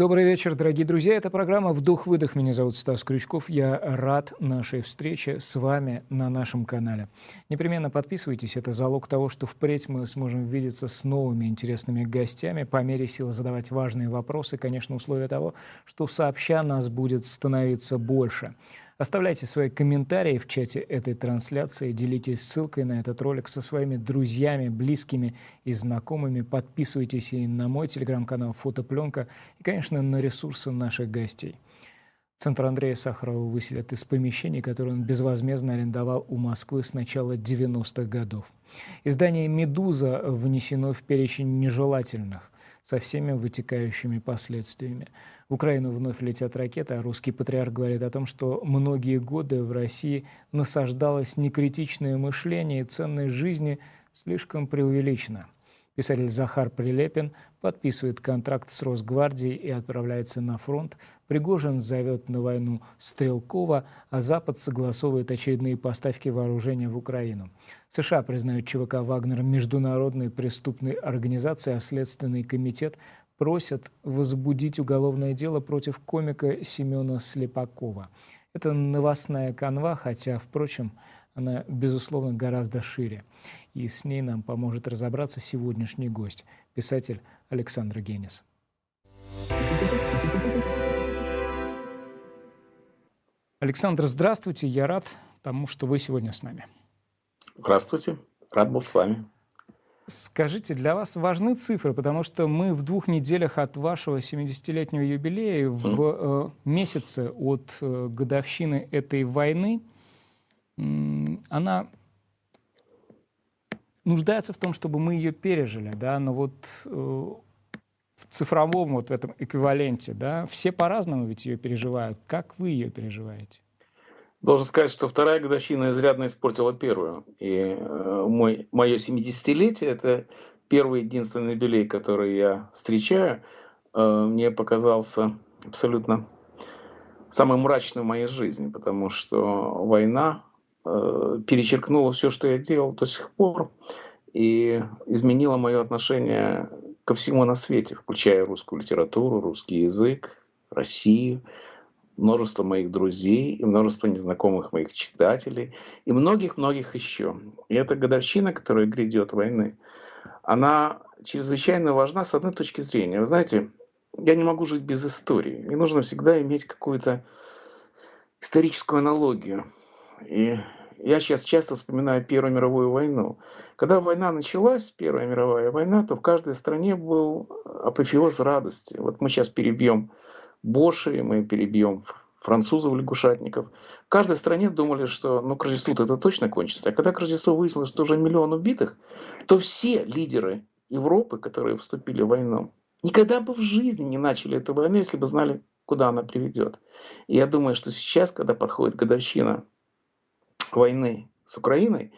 Добрый вечер, дорогие друзья. Это программа «Вдох-выдох». Меня зовут Стас Крючков. Я рад нашей встрече с вами на нашем канале. Непременно подписывайтесь. Это залог того, что впредь мы сможем видеться с новыми интересными гостями, по мере силы задавать важные вопросы. Конечно, условие того, что сообща нас будет становиться больше. Оставляйте свои комментарии в чате этой трансляции, делитесь ссылкой на этот ролик со своими друзьями, близкими и знакомыми. Подписывайтесь и на мой телеграм-канал «Фотопленка» и, конечно, на ресурсы наших гостей. Центр Андрея Сахарова выселят из помещений, которые он безвозмездно арендовал у Москвы с начала 90-х годов. Издание «Медуза» внесено в перечень нежелательных со всеми вытекающими последствиями. В Украину вновь летят ракеты, а русский патриарх говорит о том, что многие годы в России насаждалось некритичное мышление и ценность жизни слишком преувеличено. Писатель Захар Прилепин подписывает контракт с Росгвардией и отправляется на фронт. Пригожин зовет на войну Стрелкова, а Запад согласовывает очередные поставки вооружения в Украину. США признают ЧВК «Вагнер» международной преступной организацией, а Следственный комитет просят возбудить уголовное дело против комика Семена Слепакова. Это новостная канва, хотя, впрочем, она, безусловно, гораздо шире. И с ней нам поможет разобраться сегодняшний гость, писатель Александр Генис. Александр, здравствуйте. Я рад тому, что вы сегодня с нами. Здравствуйте. Рад был с вами. Скажите, для вас важны цифры, потому что мы в двух неделях от вашего 70-летнего юбилея, в э, месяце от э, годовщины этой войны, э, она нуждается в том, чтобы мы ее пережили, да, но вот э, в цифровом вот этом эквиваленте, да, все по-разному ведь ее переживают. Как вы ее переживаете? Должен сказать, что вторая годовщина изрядно испортила первую. И э, мой, мое 70-летие – это первый единственный юбилей, который я встречаю, э, мне показался абсолютно самым мрачным в моей жизни, потому что война э, перечеркнула все, что я делал до сих пор, и изменила мое отношение ко всему на свете, включая русскую литературу, русский язык, Россию – множество моих друзей и множество незнакомых моих читателей и многих-многих еще. И эта годовщина, которая грядет войны, она чрезвычайно важна с одной точки зрения. Вы знаете, я не могу жить без истории. Мне нужно всегда иметь какую-то историческую аналогию. И я сейчас часто вспоминаю Первую мировую войну. Когда война началась, Первая мировая война, то в каждой стране был апофеоз радости. Вот мы сейчас перебьем Боши, мы перебьем французов, лягушатников. В каждой стране думали, что ну, к Рождеству это точно кончится. А когда к Рождеству выяснилось, что уже миллион убитых, то все лидеры Европы, которые вступили в войну, никогда бы в жизни не начали эту войну, если бы знали, куда она приведет. И я думаю, что сейчас, когда подходит годовщина войны с Украиной,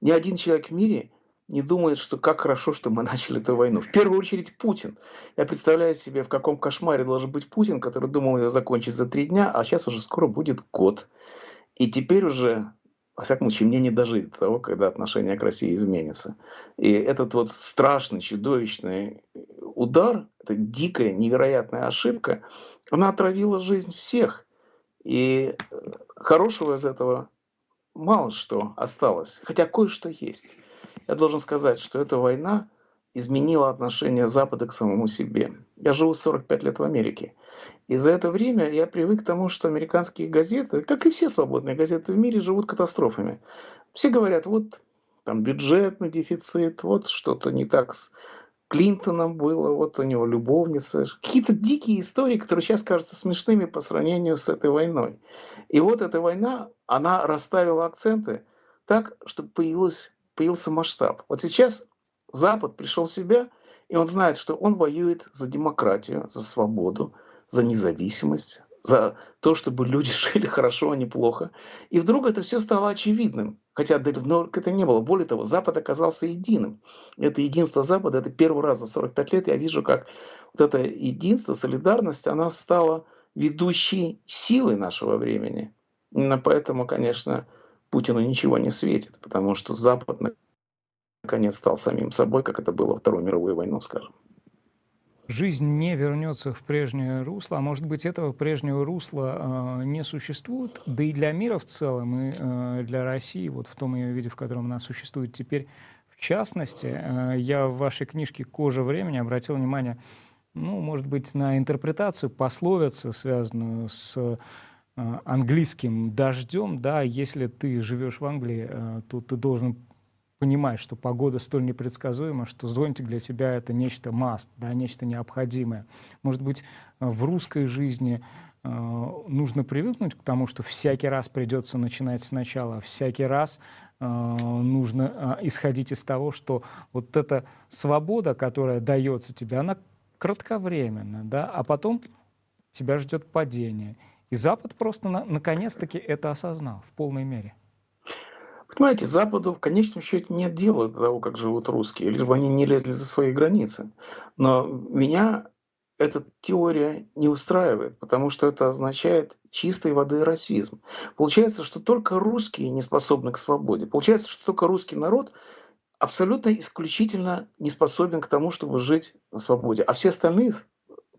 ни один человек в мире не думает, что как хорошо, что мы начали эту войну. В первую очередь Путин. Я представляю себе, в каком кошмаре должен быть Путин, который думал ее закончить за три дня, а сейчас уже скоро будет год. И теперь уже, во всяком случае, мне не дожить до того, когда отношение к России изменится. И этот вот страшный, чудовищный удар, эта дикая, невероятная ошибка, она отравила жизнь всех. И хорошего из этого мало что осталось, хотя кое-что есть. Я должен сказать, что эта война изменила отношение Запада к самому себе. Я живу 45 лет в Америке. И за это время я привык к тому, что американские газеты, как и все свободные газеты в мире, живут катастрофами. Все говорят, вот там бюджетный дефицит, вот что-то не так с Клинтоном было, вот у него любовница. Какие-то дикие истории, которые сейчас кажутся смешными по сравнению с этой войной. И вот эта война, она расставила акценты так, чтобы появилась появился масштаб. Вот сейчас Запад пришел в себя, и он знает, что он воюет за демократию, за свободу, за независимость, за то, чтобы люди жили хорошо, а не плохо. И вдруг это все стало очевидным. Хотя давно это не было. Более того, Запад оказался единым. Это единство Запада, это первый раз за 45 лет я вижу, как вот это единство, солидарность, она стала ведущей силой нашего времени. Именно поэтому, конечно, Путину ничего не светит, потому что Запад наконец стал самим собой, как это было во Вторую мировую войну, скажем. Жизнь не вернется в прежнее русло, а может быть, этого прежнего русла э, не существует, да и для мира в целом, и э, для России, вот в том ее виде, в котором она существует теперь, в частности, э, я в вашей книжке «Кожа времени» обратил внимание, ну, может быть, на интерпретацию пословицы, связанную с э, английским дождем, да, если ты живешь в Англии, э, то ты должен понимать, что погода столь непредсказуема, что зонтик для тебя это нечто must, да, нечто необходимое. Может быть, в русской жизни э, нужно привыкнуть к тому, что всякий раз придется начинать сначала, всякий раз э, нужно э, исходить из того, что вот эта свобода, которая дается тебе, она кратковременна, да, а потом тебя ждет падение. И Запад просто на, наконец-таки это осознал в полной мере. Понимаете, Западу в конечном счете нет дела до того, как живут русские, лишь бы они не лезли за свои границы. Но меня эта теория не устраивает, потому что это означает чистой воды расизм. Получается, что только русские не способны к свободе. Получается, что только русский народ абсолютно исключительно не способен к тому, чтобы жить на свободе. А все остальные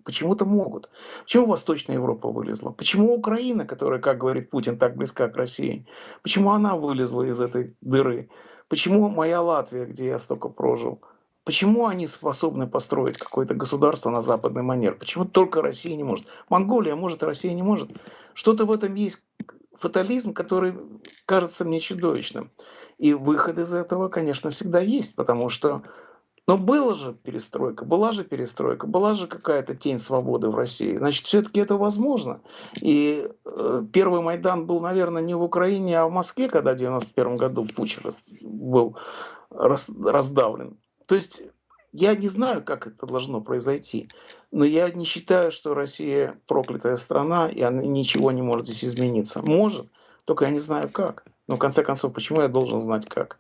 почему-то могут. Почему Восточная Европа вылезла? Почему Украина, которая, как говорит Путин, так близка к России, почему она вылезла из этой дыры? Почему моя Латвия, где я столько прожил, Почему они способны построить какое-то государство на западный манер? Почему только Россия не может? Монголия может, Россия не может. Что-то в этом есть фатализм, который кажется мне чудовищным. И выход из этого, конечно, всегда есть, потому что но была же перестройка, была же перестройка, была же какая-то тень свободы в России. Значит, все-таки это возможно. И э, первый Майдан был, наверное, не в Украине, а в Москве, когда в 91 году Пуч раз, был раз, раздавлен. То есть я не знаю, как это должно произойти, но я не считаю, что Россия проклятая страна, и она, ничего не может здесь измениться. Может, только я не знаю как. Но в конце концов, почему я должен знать как?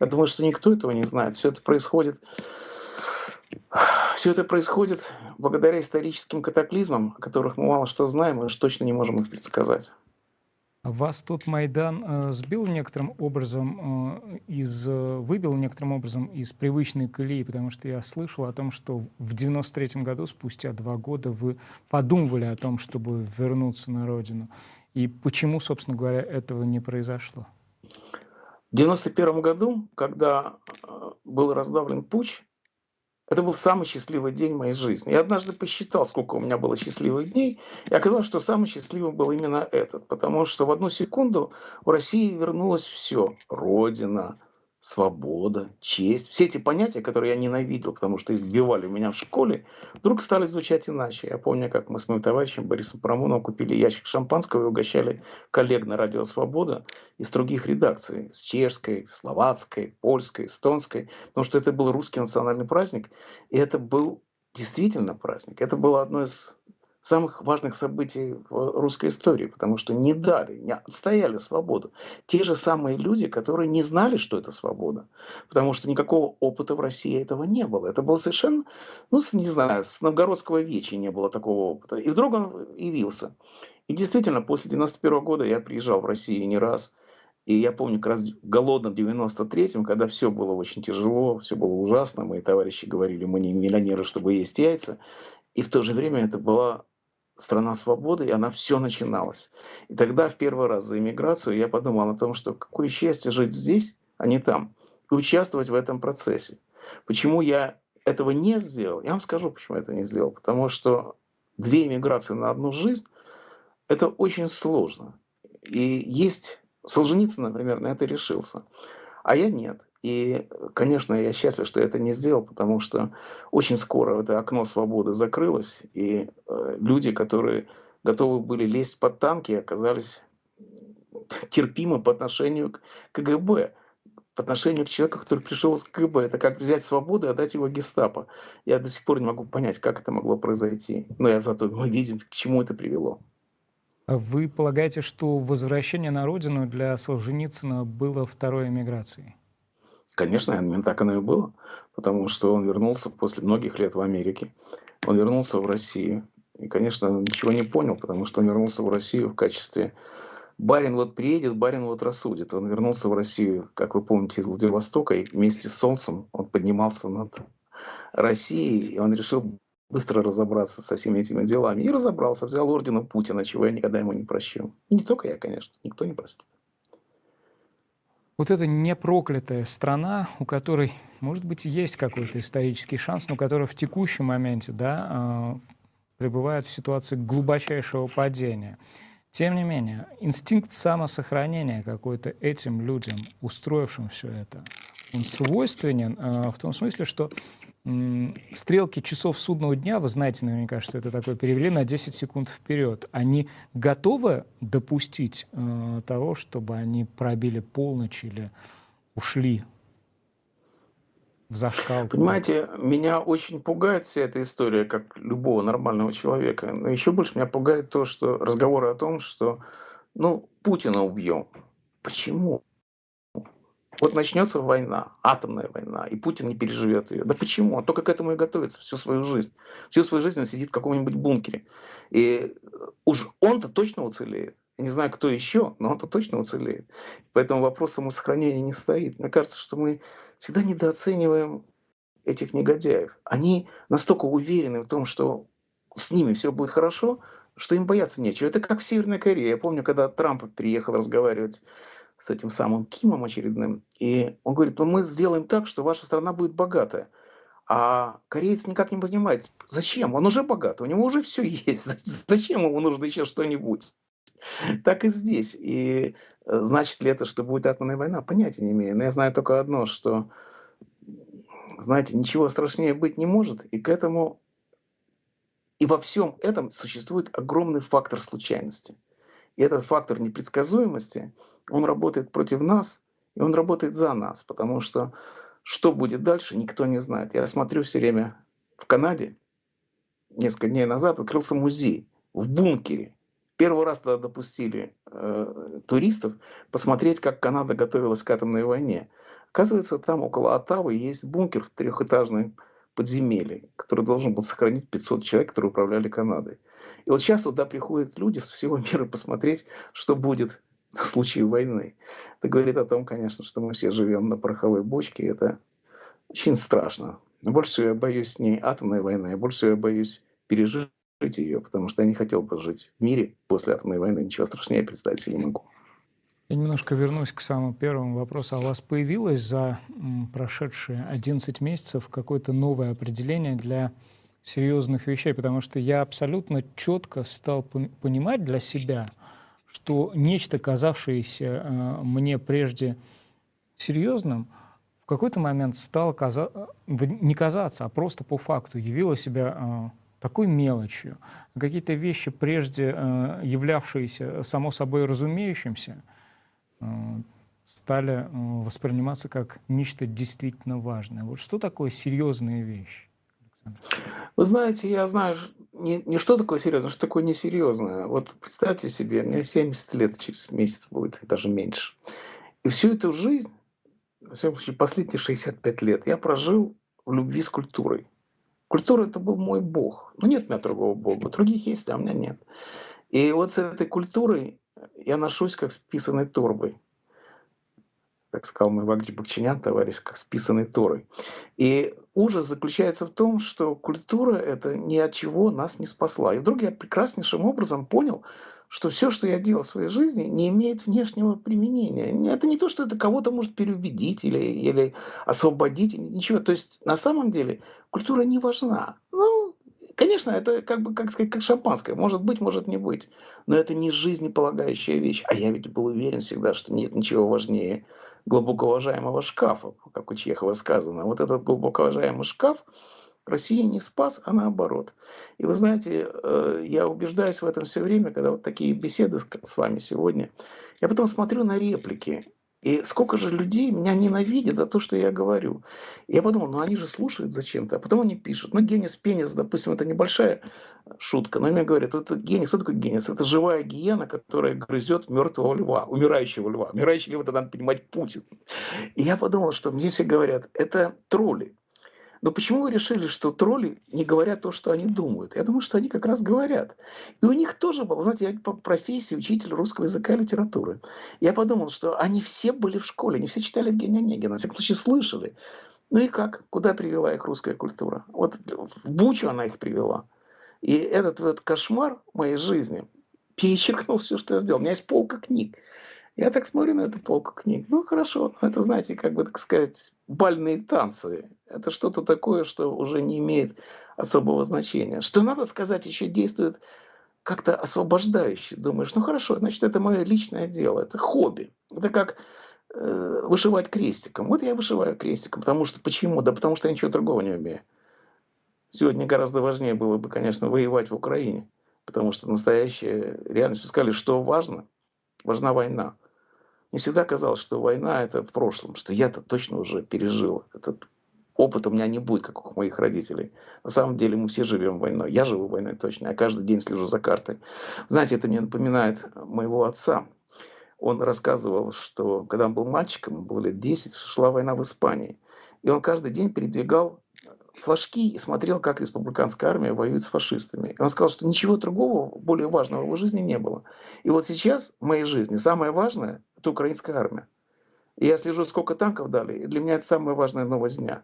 Я думаю, что никто этого не знает. Все это происходит, все это происходит благодаря историческим катаклизмам, о которых мы мало что знаем и уж точно не можем их предсказать. Вас тот Майдан э, сбил некоторым образом э, из, э, выбил некоторым образом из привычной колеи, потому что я слышал о том, что в 93 году, спустя два года, вы подумывали о том, чтобы вернуться на родину. И почему, собственно говоря, этого не произошло? В 91 году, когда э, был раздавлен путь, это был самый счастливый день моей жизни. Я однажды посчитал, сколько у меня было счастливых дней, и оказалось, что самый счастливый был именно этот, потому что в одну секунду в России вернулось все. Родина, свобода, честь. Все эти понятия, которые я ненавидел, потому что их вбивали у меня в школе, вдруг стали звучать иначе. Я помню, как мы с моим товарищем Борисом Парамоновым купили ящик шампанского и угощали коллег на радио «Свобода» из других редакций. С чешской, словацкой, польской, эстонской. Потому что это был русский национальный праздник. И это был действительно праздник. Это было одно из самых важных событий в русской истории, потому что не дали, не отстояли свободу. Те же самые люди, которые не знали, что это свобода, потому что никакого опыта в России этого не было. Это было совершенно, ну, не знаю, с новгородского вечи не было такого опыта. И вдруг он явился. И действительно, после 91 года я приезжал в Россию не раз. И я помню, как раз в 93-м, когда все было очень тяжело, все было ужасно, мои товарищи говорили, мы не миллионеры, чтобы есть яйца. И в то же время это была страна свободы, и она все начиналась. И тогда в первый раз за иммиграцию я подумал о том, что какое счастье жить здесь, а не там, и участвовать в этом процессе. Почему я этого не сделал? Я вам скажу, почему я это не сделал. Потому что две иммиграции на одну жизнь – это очень сложно. И есть Солженицын, например, на это решился, а я нет. И, конечно, я счастлив, что я это не сделал, потому что очень скоро это окно свободы закрылось, и э, люди, которые готовы были лезть под танки, оказались терпимы по отношению к КГБ, по отношению к человеку, который пришел из КГБ. Это как взять свободу и отдать его гестапо. Я до сих пор не могу понять, как это могло произойти. Но я зато мы видим, к чему это привело. Вы полагаете, что возвращение на родину для Солженицына было второй эмиграцией? Конечно, именно так оно и было, потому что он вернулся после многих лет в Америке. Он вернулся в Россию. И, конечно, он ничего не понял, потому что он вернулся в Россию в качестве барин вот приедет, барин вот рассудит. Он вернулся в Россию, как вы помните, из Владивостока, и вместе с солнцем он поднимался над Россией, и он решил быстро разобраться со всеми этими делами. И разобрался, взял орден у Путина, чего я никогда ему не прощу. Не только я, конечно, никто не простит. Вот это непроклятая страна, у которой, может быть, есть какой-то исторический шанс, но которая в текущем моменте да, а, пребывает в ситуации глубочайшего падения. Тем не менее, инстинкт самосохранения какой-то этим людям, устроившим все это, он свойственен э, в том смысле, что стрелки часов судного дня, вы знаете наверняка, что это такое, перевели на 10 секунд вперед. Они готовы допустить э, того, чтобы они пробили полночь или ушли в зашкал? Понимаете, меня очень пугает вся эта история, как любого нормального человека. Но еще больше меня пугает то, что разговоры о том, что ну, Путина убьем. Почему? Вот начнется война, атомная война, и Путин не переживет ее. Да почему? Он только к этому и готовится всю свою жизнь. Всю свою жизнь он сидит в каком-нибудь бункере. И уж он-то точно уцелеет. Я не знаю, кто еще, но он-то точно уцелеет. Поэтому вопрос самосохранения не стоит. Мне кажется, что мы всегда недооцениваем этих негодяев. Они настолько уверены в том, что с ними все будет хорошо, что им бояться нечего. Это как в Северной Корее. Я помню, когда Трамп приехал разговаривать с этим самым Кимом очередным. И он говорит, ну мы сделаем так, что ваша страна будет богатая. А кореец никак не понимает, зачем? Он уже богат, у него уже все есть. Зачем ему нужно еще что-нибудь? Так и здесь. И э, значит ли это, что будет атомная война? Понятия не имею. Но я знаю только одно, что, знаете, ничего страшнее быть не может. И к этому, и во всем этом существует огромный фактор случайности. И этот фактор непредсказуемости – он работает против нас, и он работает за нас, потому что что будет дальше, никто не знает. Я смотрю все время в Канаде, несколько дней назад открылся музей в бункере. Первый раз туда допустили э, туристов посмотреть, как Канада готовилась к атомной войне. Оказывается, там около Оттавы есть бункер в трехэтажной подземелье, который должен был сохранить 500 человек, которые управляли Канадой. И вот сейчас туда приходят люди с всего мира посмотреть, что будет в случае войны. Это говорит о том, конечно, что мы все живем на пороховой бочке, это очень страшно. Больше всего я боюсь не атомной войны, а больше всего я боюсь пережить ее, потому что я не хотел бы жить в мире после атомной войны. Ничего страшнее представить себе не могу. Я немножко вернусь к самому первому вопросу. А у вас появилось за прошедшие 11 месяцев какое-то новое определение для серьезных вещей? Потому что я абсолютно четко стал понимать для себя – что нечто, казавшееся э, мне прежде серьезным, в какой-то момент стало каза... не казаться, а просто по факту явило себя э, такой мелочью. Какие-то вещи, прежде э, являвшиеся само собой разумеющимся, стали восприниматься как нечто действительно важное. Вот что такое серьезные вещи? Вы знаете, я знаю не, не что такое серьезное, что такое несерьезное. Вот представьте себе, мне 70 лет через месяц будет, даже меньше. И всю эту жизнь, во всяком случае, последние 65 лет, я прожил в любви с культурой. Культура это был мой бог. Ну нет у меня другого бога. Других есть, а у меня нет. И вот с этой культурой я ношусь как с писаной торбой как сказал мой Вагджи Бакчинян, товарищ, как списанный Торой. И ужас заключается в том, что культура это ни от чего нас не спасла. И вдруг я прекраснейшим образом понял, что все, что я делал в своей жизни, не имеет внешнего применения. Это не то, что это кого-то может переубедить или, или освободить, ничего. То есть на самом деле культура не важна. Ну, конечно, это как бы, как сказать, как шампанское. Может быть, может не быть. Но это не жизнеполагающая вещь. А я ведь был уверен всегда, что нет ничего важнее глубоко уважаемого шкафа, как у Чехова сказано. Вот этот глубоко уважаемый шкаф России не спас, а наоборот. И вы знаете, э, я убеждаюсь в этом все время, когда вот такие беседы с вами сегодня. Я потом смотрю на реплики и сколько же людей меня ненавидят за то, что я говорю. Я подумал, ну они же слушают зачем-то, а потом они пишут. Ну, генис пенис, допустим, это небольшая шутка, но мне говорят, это генис, что такое генис? Это живая гиена, которая грызет мертвого льва, умирающего льва. Умирающий лев, это надо понимать Путин. И я подумал, что мне все говорят, это тролли. Но почему вы решили, что тролли не говорят то, что они думают? Я думаю, что они как раз говорят. И у них тоже был, знаете, я по профессии учитель русского языка и литературы. Я подумал, что они все были в школе, они все читали Евгения Онегина, на всяком случае слышали. Ну и как? Куда привела их русская культура? Вот в Бучу она их привела. И этот вот кошмар моей жизни перечеркнул все, что я сделал. У меня есть полка книг. Я так смотрю на эту полку книг. Ну, хорошо, это, знаете, как бы, так сказать, бальные танцы. Это что-то такое, что уже не имеет особого значения. Что, надо сказать, еще действует как-то освобождающе. Думаешь, ну хорошо, значит, это мое личное дело, это хобби. Это как э, вышивать крестиком. Вот я вышиваю крестиком. Потому что, почему? Да потому что я ничего другого не умею. Сегодня гораздо важнее было бы, конечно, воевать в Украине. Потому что настоящая реальность. Вы сказали, что важно? Важна война. Мне всегда казалось, что война это в прошлом, что я-то точно уже пережил. Этот опыт у меня не будет, как у моих родителей. На самом деле мы все живем войной. Я живу войной точно. Я каждый день слежу за картой. Знаете, это мне напоминает моего отца. Он рассказывал, что когда он был мальчиком, было лет 10, шла война в Испании. И он каждый день передвигал флажки и смотрел, как республиканская армия воюет с фашистами. И он сказал, что ничего другого, более важного в его жизни не было. И вот сейчас в моей жизни самое важное – это украинская армия. И я слежу, сколько танков дали, и для меня это самая важная новость дня.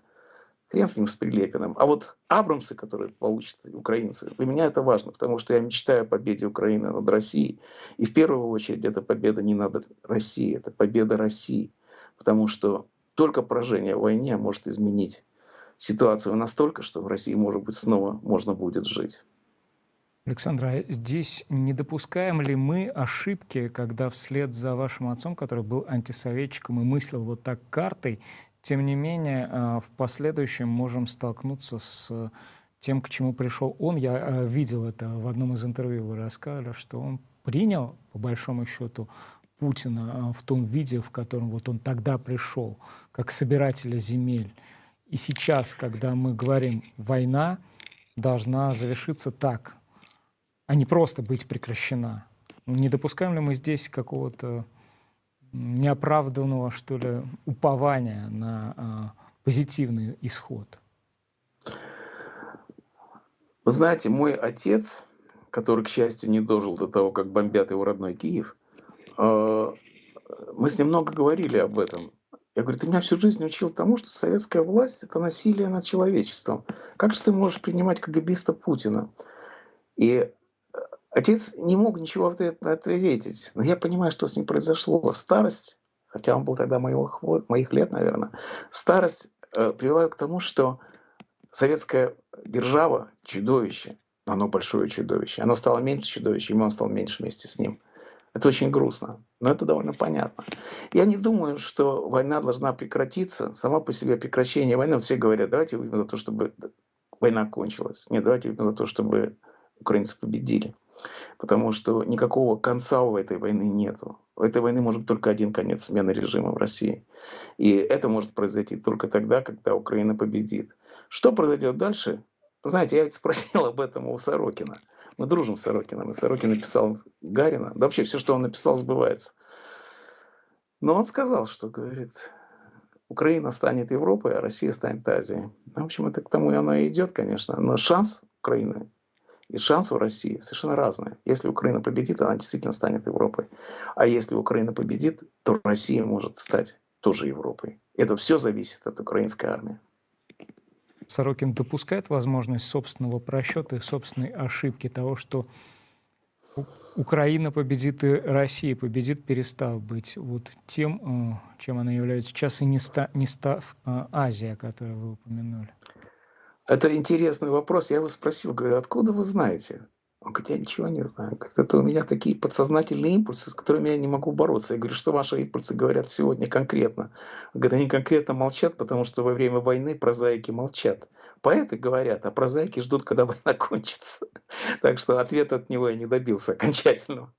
Хрен с ним, с Прилепиным. А вот Абрамсы, которые получат украинцы, для меня это важно, потому что я мечтаю о победе Украины над Россией. И в первую очередь это победа не над Россией, это победа России. Потому что только поражение в войне может изменить ситуацию настолько, что в России, может быть, снова можно будет жить. Александра, а здесь не допускаем ли мы ошибки, когда вслед за вашим отцом, который был антисоветчиком и мыслил вот так картой, тем не менее а, в последующем можем столкнуться с тем, к чему пришел он. Я а, видел это в одном из интервью, вы рассказали, что он принял, по большому счету, Путина в том виде, в котором вот он тогда пришел, как собирателя земель. И сейчас, когда мы говорим «война», должна завершиться так, а не просто быть прекращена. Ну, не допускаем ли мы здесь какого-то неоправданного, что ли, упования на а, позитивный исход? Вы знаете, мой отец, который, к счастью, не дожил до того, как бомбят его родной Киев, э, мы с ним много говорили об этом. Я говорю, ты меня всю жизнь учил тому, что советская власть – это насилие над человечеством. Как же ты можешь принимать КГБиста Путина? И отец не мог ничего ответить. Но я понимаю, что с ним произошло. Старость, хотя он был тогда моих, моих лет, наверное, старость э, привела к тому, что советская держава – чудовище. Оно большое чудовище. Оно стало меньше чудовищем, и он стал меньше вместе с ним. Это очень грустно, но это довольно понятно. Я не думаю, что война должна прекратиться. Сама по себе прекращение войны, все говорят, давайте выпьем за то, чтобы война кончилась. Нет, давайте выпьем за то, чтобы украинцы победили. Потому что никакого конца у этой войны нету. У этой войны может быть только один конец смены режима в России. И это может произойти только тогда, когда Украина победит. Что произойдет дальше? Знаете, я ведь спросил об этом у Сорокина. Мы дружим с Сорокином, и Сорокин написал Гарина. Да вообще все, что он написал, сбывается. Но он сказал, что, говорит, Украина станет Европой, а Россия станет Азией. В общем, это к тому и оно и идет, конечно. Но шанс Украины и шанс у России совершенно разные. Если Украина победит, она действительно станет Европой. А если Украина победит, то Россия может стать тоже Европой. Это все зависит от украинской армии. Сорокин допускает возможность собственного просчета и собственной ошибки того, что Украина победит и Россия победит, перестав быть вот тем, э, чем она является сейчас, и не, ста, не став э, Азия, которую вы упомянули? Это интересный вопрос. Я его спросил, говорю, откуда вы знаете? Он говорит, я ничего не знаю. Говорит, это у меня такие подсознательные импульсы, с которыми я не могу бороться. Я говорю, что ваши импульсы говорят сегодня конкретно? Он говорит, они конкретно молчат, потому что во время войны прозаики молчат. Поэты говорят, а прозаики ждут, когда война кончится. Так что ответ от него я не добился окончательного.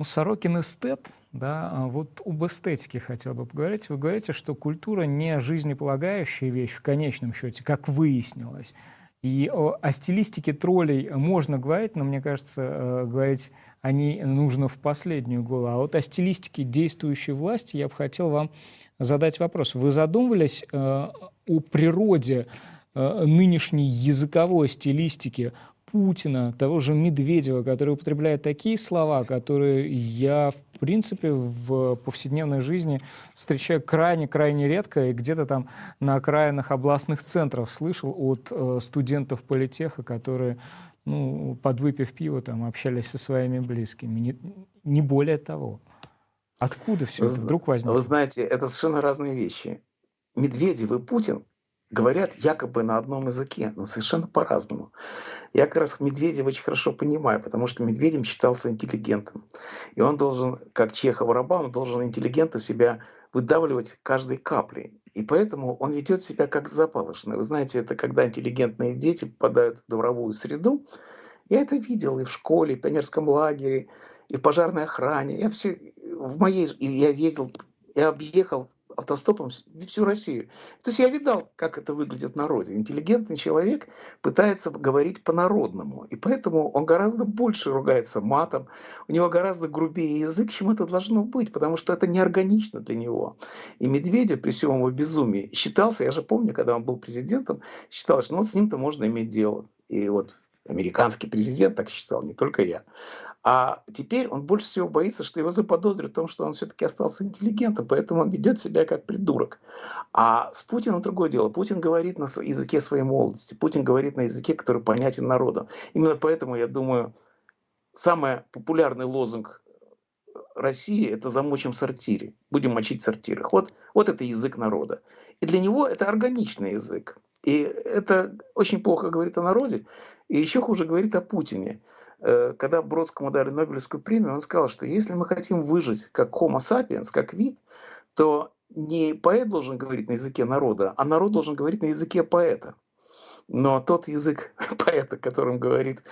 Ну, Сорокин эстет, да, а вот об эстетике хотел бы поговорить. Вы говорите, что культура не жизнеполагающая вещь в конечном счете, как выяснилось. И о, о стилистике троллей можно говорить, но мне кажется, э, говорить о ней нужно в последнюю голову. А вот о стилистике действующей власти я бы хотел вам задать вопрос. Вы задумывались э, о природе э, нынешней языковой стилистики Путина, того же Медведева, который употребляет такие слова, которые я в принципе, в повседневной жизни встречаю крайне-крайне редко, и где-то там на окраинах областных центров слышал от э, студентов политеха, которые, ну, подвыпив пиво, там, общались со своими близкими. Не, не более того. Откуда все Вы, это вдруг возникло? вы знаете, это совершенно разные вещи. Медведев и Путин говорят якобы на одном языке, но совершенно по-разному. Я как раз Медведева очень хорошо понимаю, потому что Медведев считался интеллигентом. И он должен, как Чехов раба, он должен интеллигента себя выдавливать каждой каплей. И поэтому он ведет себя как запалошный. Вы знаете, это когда интеллигентные дети попадают в дворовую среду. Я это видел и в школе, и в пионерском лагере, и в пожарной охране. Я все в моей, я ездил, я объехал автостопом всю Россию. То есть я видал, как это выглядит в народе. Интеллигентный человек пытается говорить по-народному, и поэтому он гораздо больше ругается матом, у него гораздо грубее язык, чем это должно быть, потому что это неорганично для него. И Медведев при всем его безумии считался, я же помню, когда он был президентом, считал, что ну, вот с ним-то можно иметь дело. И вот американский президент так считал, не только я. А теперь он больше всего боится, что его заподозрят в том, что он все-таки остался интеллигентом, поэтому он ведет себя как придурок. А с Путиным другое дело. Путин говорит на языке своей молодости. Путин говорит на языке, который понятен народу. Именно поэтому, я думаю, самый популярный лозунг России– это «замочим сортире». Будем мочить в сортирах. Вот, вот это язык народа. И для него это органичный язык. И это очень плохо говорит о народе. И еще хуже говорит о Путине. Э, Когда Бродскому дали Нобелевскую премию, он сказал, что если мы хотим выжить как Homo sapiens, как вид, то не поэт должен говорить на языке народа, а народ должен говорить на языке поэта. Но тот язык поэта, которым говорит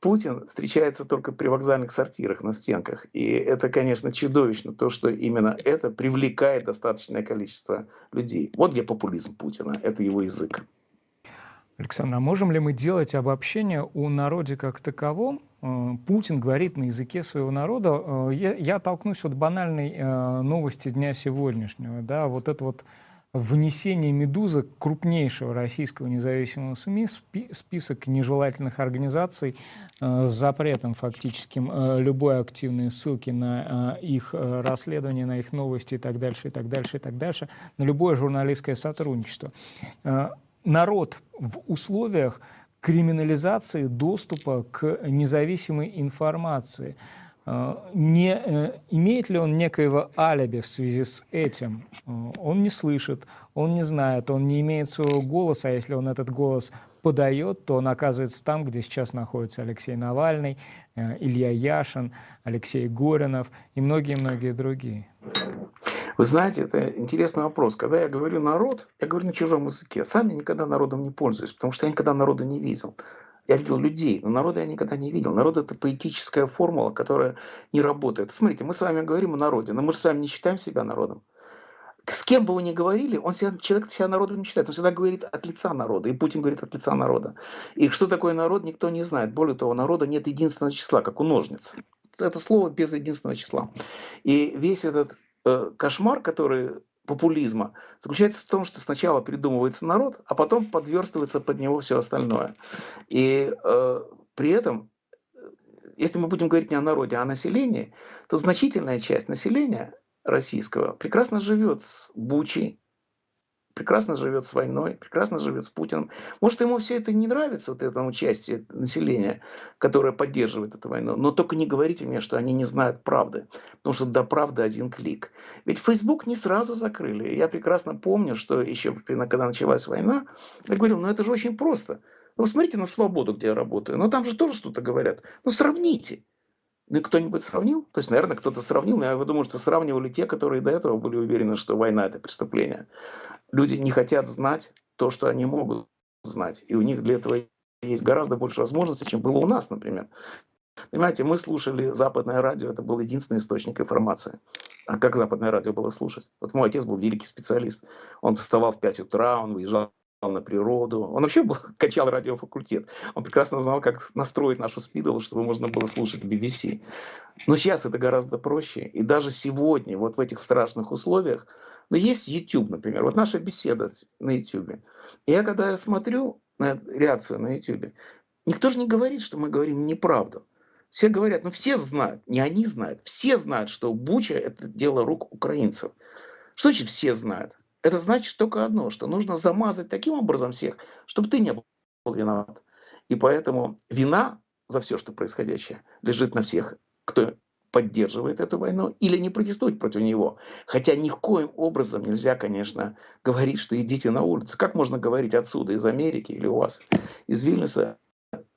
Путин, встречается только при вокзальных сортирах на стенках. И это, конечно, чудовищно, то, что именно это привлекает достаточное количество людей. Вот где популизм Путина, это его язык. Александр, а можем ли мы делать обобщение о народе как таковом? Э, Путин говорит на языке своего народа. Э, Я, я оттолкнусь от банальной э, новости дня сегодняшнего. Да, вот это вот внесение «Медузы», крупнейшего российского независимого СМИ, список нежелательных организаций с запретом фактическим любой активной ссылки на их расследование, на их новости и так дальше, и так дальше, и так дальше, на любое журналистское сотрудничество. Народ в условиях криминализации доступа к независимой информации. Э, Не, э, имеет ли он некоего алиби в связи с этим? Э, Он не слышит, он не знает, он не имеет своего голоса, а если он этот голос подает, то он оказывается там, где сейчас находится Алексей Навальный, Илья Яшин, Алексей Горинов и многие-многие другие. Вы знаете, это интересный вопрос. Когда я говорю народ, я говорю на чужом языке. Сам я никогда народом не пользуюсь, потому что я никогда народа не видел. Я видел людей, но народа я никогда не видел. Народ – это поэтическая формула, которая не работает. Смотрите, мы с вами говорим о народе, но мы же с вами не считаем себя народом. С кем бы вы ни говорили, он себя, человек себя народом не считает. Он всегда говорит от лица народа. И Путин говорит от лица народа. И что такое народ, никто не знает. Более того, народа нет единственного числа, как у ножниц. Это слово без единственного числа. И весь этот э, кошмар, который популизма, заключается в том, что сначала придумывается народ, а потом подверстывается под него все остальное. И э, при этом, э, если мы будем говорить не о народе, а о населении, то значительная часть населения российского прекрасно живет с Бучей, прекрасно живет с войной, прекрасно живет с Путиным. Может, ему все это не нравится, вот этому части населения, которое поддерживает эту войну, но только не говорите мне, что они не знают правды, потому что до правды один клик. Ведь Facebook не сразу закрыли. Я прекрасно помню, что еще когда началась война, я говорил, ну это же очень просто. Ну, смотрите на свободу, где я работаю. Но там же тоже что-то говорят. Ну, сравните. Ну, и кто-нибудь сравнил? То есть, наверное, кто-то сравнил, но я думаю, что сравнивали те, которые до этого были уверены, что война – это преступление. Люди не хотят знать то, что они могут знать. И у них для этого есть гораздо больше возможностей, чем было у нас, например. Понимаете, мы слушали западное радио, это был единственный источник информации. А как западное радио было слушать? Вот мой отец был великий специалист. Он вставал в 5 утра, он выезжал на природу. Он вообще был, качал радиофакультет. Он прекрасно знал, как настроить нашу спидолу, чтобы можно было слушать BBC. Но сейчас это гораздо проще. И даже сегодня, вот в этих страшных условиях, но есть YouTube, например. Вот наша беседа на YouTube. И я когда я смотрю на реакцию на YouTube, никто же не говорит, что мы говорим неправду. Все говорят, ну все знают, не они знают, все знают, что Буча– это дело рук украинцев. Что значит все знают? Это значит только одно, что нужно замазать таким образом всех, чтобы ты не был виноват. И поэтому вина за все, что происходящее, лежит на всех, кто поддерживает эту войну или не протестует против него. Хотя ни в коем образом нельзя, конечно, говорить, что идите на улицу. Как можно говорить отсюда, из Америки или у вас, из Вильнюса,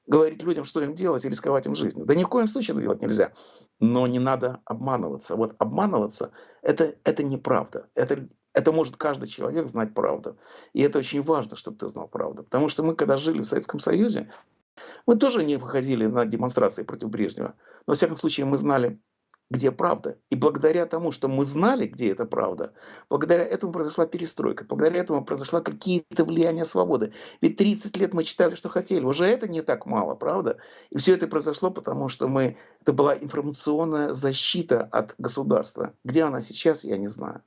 говорить людям, что им делать и рисковать им жизнью? Да ни в коем случае это делать нельзя. Но не надо обманываться. Вот обманываться это, – это неправда. Это, это может каждый человек знать правду. И это очень важно, чтобы ты знал правду. Потому что мы, когда жили в Советском Союзе, мы тоже не выходили на демонстрации против Брежнева. Но, во всяком случае, мы знали, где правда. И благодаря тому, что мы знали, где эта правда, благодаря этому произошла перестройка, благодаря этому произошла какие-то влияния свободы. Ведь 30 лет мы читали, что хотели. Уже это не так мало, правда? И все это произошло, потому что мы... Это была информационная защита от государства. Где она сейчас, я не знаю.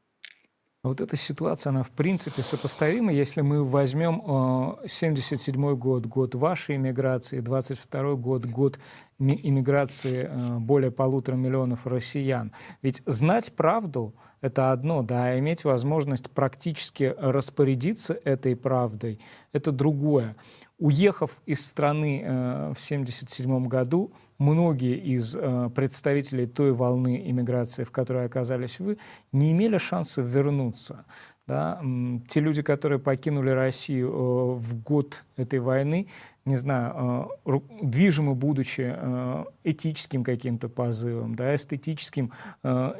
Вот эта ситуация, она в принципе сопоставима, если мы возьмем 77 э, год, год вашей иммиграции, 22 год, год иммиграции э, более полутора миллионов россиян. Ведь знать правду — это одно, да, а иметь возможность практически распорядиться этой правдой — это другое. Уехав из страны э, в 77 году, многие из э, представителей той волны иммиграции, в которой оказались вы, не имели шанса вернуться. Да? Те люди, которые покинули Россию э, в год этой войны, не знаю, э, движимы будучи э, этическим каким-то позывом, да, эстетическим э,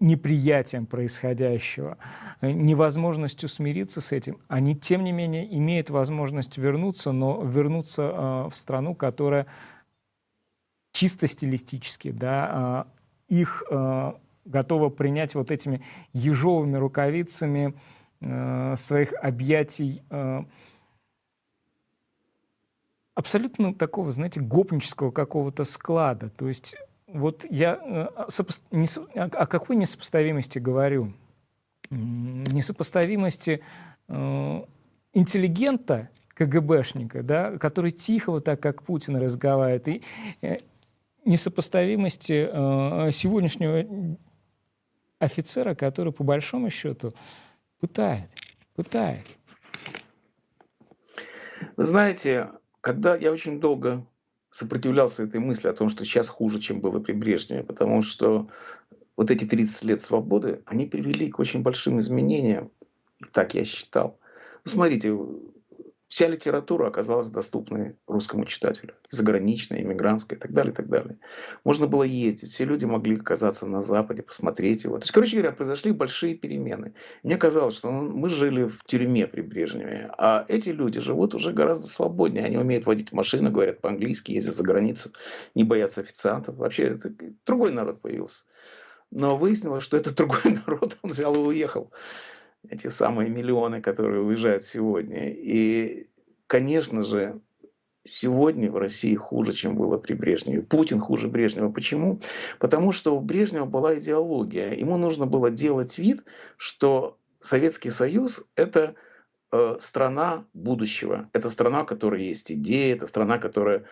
неприятием происходящего, э, невозможностью смириться с этим, они, тем не менее, имеют возможность вернуться, но вернуться э, в страну, которая чисто стилистически, да, а, их а, готова принять вот этими ежовыми рукавицами а, своих объятий абсолютно такого, знаете, гопнического какого-то склада. То есть вот я о какой несопоставимости говорю? Несопоставимости интеллигента, КГБшника, да, который тихо вот так, как Путин разговаривает, и э, несопоставимости э, сегодняшнего офицера, который по большому счету пытает, пытает. Вы знаете, когда я очень долго сопротивлялся этой мысли о том, что сейчас хуже, чем было при Брежневе, потому что вот эти 30 лет свободы, они привели к очень большим изменениям, так я считал. Ну, смотрите, Вся литература оказалась доступной русскому читателю, заграничная, иммигрантская и так далее, и так далее. Можно было ездить, все люди могли оказаться на Западе, посмотреть его. То есть, короче говоря, произошли большие перемены. Мне казалось, что мы жили в тюрьме при Брежневе, а эти люди живут уже гораздо свободнее. Они умеют водить машину, говорят по-английски, ездят за границу, не боятся официантов. Вообще, это другой народ появился. Но выяснилось, что этот другой народ, он взял и уехал эти самые миллионы, которые уезжают сегодня. И, конечно же, сегодня в России хуже, чем было при Брежневе. Путин хуже Брежнева. Почему? Потому что у Брежнева была идеология. Ему нужно было делать вид, что Советский Союз – это э, страна будущего. Это страна, у которой есть идеи, это страна, которая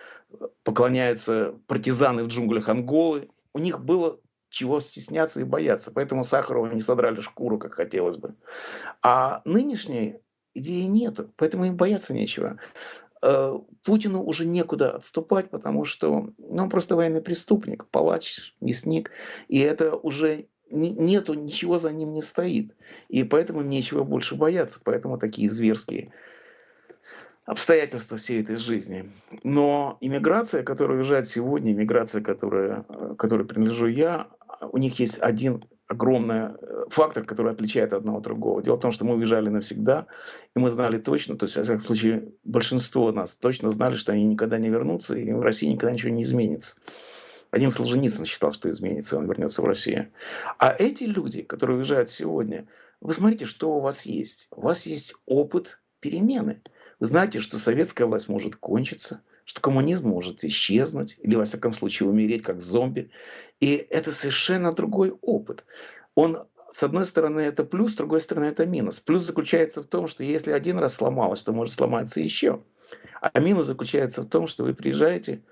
поклоняется партизаны в джунглях Анголы. У них было чего стесняться и бояться. Поэтому Сахарова не содрали шкуру, как хотелось бы. А нынешней идеи нету, поэтому им бояться нечего. Э, Путину уже некуда отступать, потому что ну, он просто военный преступник, палач, мясник, и это уже нету, ничего за ним не стоит. И поэтому нечего больше бояться, поэтому такие зверские обстоятельства всей этой жизни. Но иммиграция, которая уезжает сегодня, иммиграция, которая, э, которой принадлежу я, у них есть один огромный э, фактор, который отличает одного от другого. Дело в том, что мы уезжали навсегда, и мы знали точно, то есть, во всяком случае, большинство нас точно знали, что они никогда не вернутся, и в России никогда ничего не изменится. Один Солженицын считал, что изменится, он вернется в Россию. А эти люди, которые уезжают сегодня, вы смотрите, что у вас есть. У вас есть опыт перемены. Вы знаете, что советская власть может кончиться – что коммунизм может исчезнуть или, во всяком случае, умереть как зомби. И это совершенно другой опыт. Он, с одной стороны, это плюс, с другой стороны, это минус. Плюс заключается в том, что если один раз сломалось, то может сломаться еще. А минус заключается в том, что вы приезжаете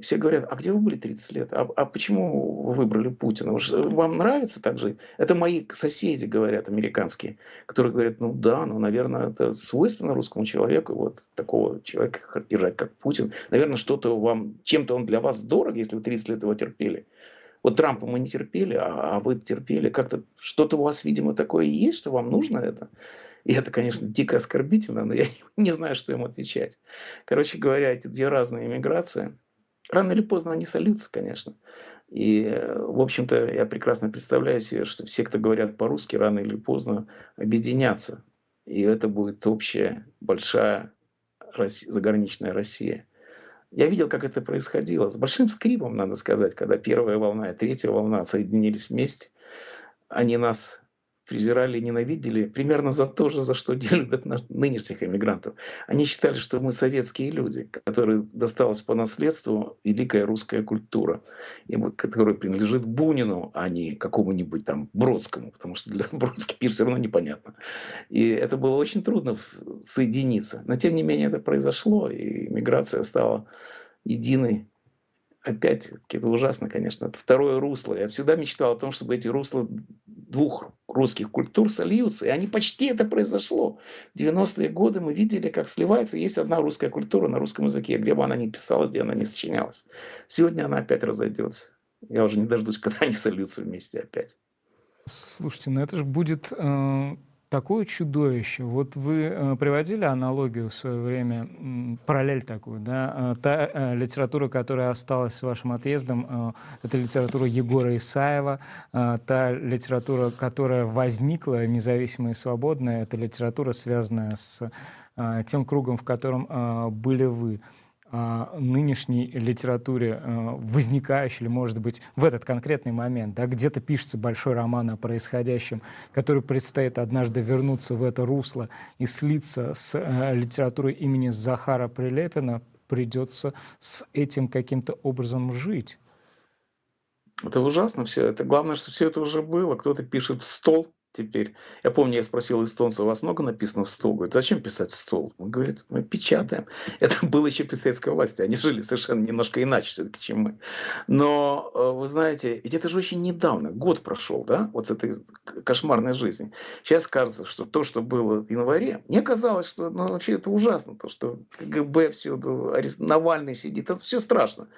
Все говорят, а где вы были 30 лет? А, а почему вы выбрали Путина? Вам нравится так же? Это мои соседи говорят, американские, которые говорят, ну да, ну, наверное, это свойственно русскому человеку, вот такого человека характеризовать, как Путин. Наверное, что-то вам, чем-то он для вас дорог, если вы 30 лет его терпели. Вот Трампа мы не терпели, а, а вы терпели. Как-то что-то у вас, видимо, такое есть, что вам нужно это. И это, конечно, дико оскорбительно, но я не знаю, что им отвечать. Короче говоря, эти две разные иммиграции – Рано или поздно они сольются, конечно. И, в общем-то, я прекрасно представляю себе, что все, кто говорят по-русски, рано или поздно объединятся. И это будет общая, большая Россия, заграничная Россия. Я видел, как это происходило. С большим скрипом, надо сказать, когда первая волна и третья волна соединились вместе. Они нас презирали и ненавидели примерно за то же, за что не любят нынешних иммигрантов. Они считали, что мы советские люди, которые досталась по наследству великая русская культура, и которая принадлежит Бунину, а не какому-нибудь там Бродскому, потому что для Бродский пир все равно непонятно. И это было очень трудно соединиться. Но тем не менее это произошло, и миграция стала единой опять это ужасно, конечно, это второе русло. Я всегда мечтал о том, чтобы эти русла двух русских культур сольются, и они почти это произошло. В 90-е годы мы видели, как сливается, есть одна русская культура на русском языке, где бы она ни писалась, где она ни сочинялась. Сегодня она опять разойдется. Я уже не дождусь, когда они сольются вместе опять. Слушайте, ну это же будет э, такое чудовище. Вот вы э, приводили аналогию в свое время, параллель такую, да, э, та э, литература, которая осталась с вашим отъездом, это литература Егора Исаева, та литература, которая возникла независимая и свободная, это литература, связанная с тем кругом, в котором были вы нынешней литературе, возникающей, или, может быть, в этот конкретный момент, да, где-то пишется большой роман о происходящем, который предстоит однажды вернуться в это русло и слиться с литературой имени Захара Прилепина, придется с этим каким-то образом жить. Это ужасно все. Это главное, что все это уже было. Кто-то пишет в стол, теперь. Я помню, я спросил эстонца, у вас много написано в стол? Говорит, зачем писать стол? Он говорит, мы печатаем. Это было еще при советской власти. Они жили совершенно немножко иначе все-таки, чем мы. Но, э, вы знаете, ведь это же очень недавно, год прошел, да, вот с этой кошмарной жизни. Сейчас кажется, что то, что было в январе, мне казалось, что ну, вообще это ужасно, то, что КГБ всюду, Навальный сидит, это все страшно.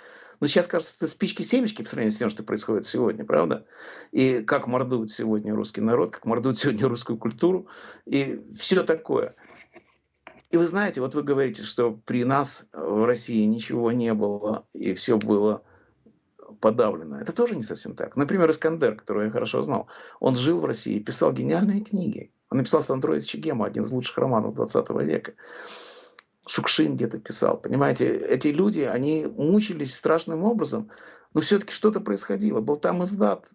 Но сейчас кажется, это спички-семечки по сравнению с тем, что происходит сегодня, правда? И как мордует сегодня русский народ, как мордует сегодня русскую культуру, и все такое. И вы знаете, вот вы говорите, что при нас в России ничего не было, и все было подавлено. Это тоже не совсем так. Например, Искандер, которого я хорошо знал, он жил в России, писал гениальные книги. Он написал «Сандроид Чигема», один из лучших романов 20 века. Шукшин где-то писал. Понимаете, эти люди, они мучились страшным образом, но все-таки что-то происходило. Был там издат.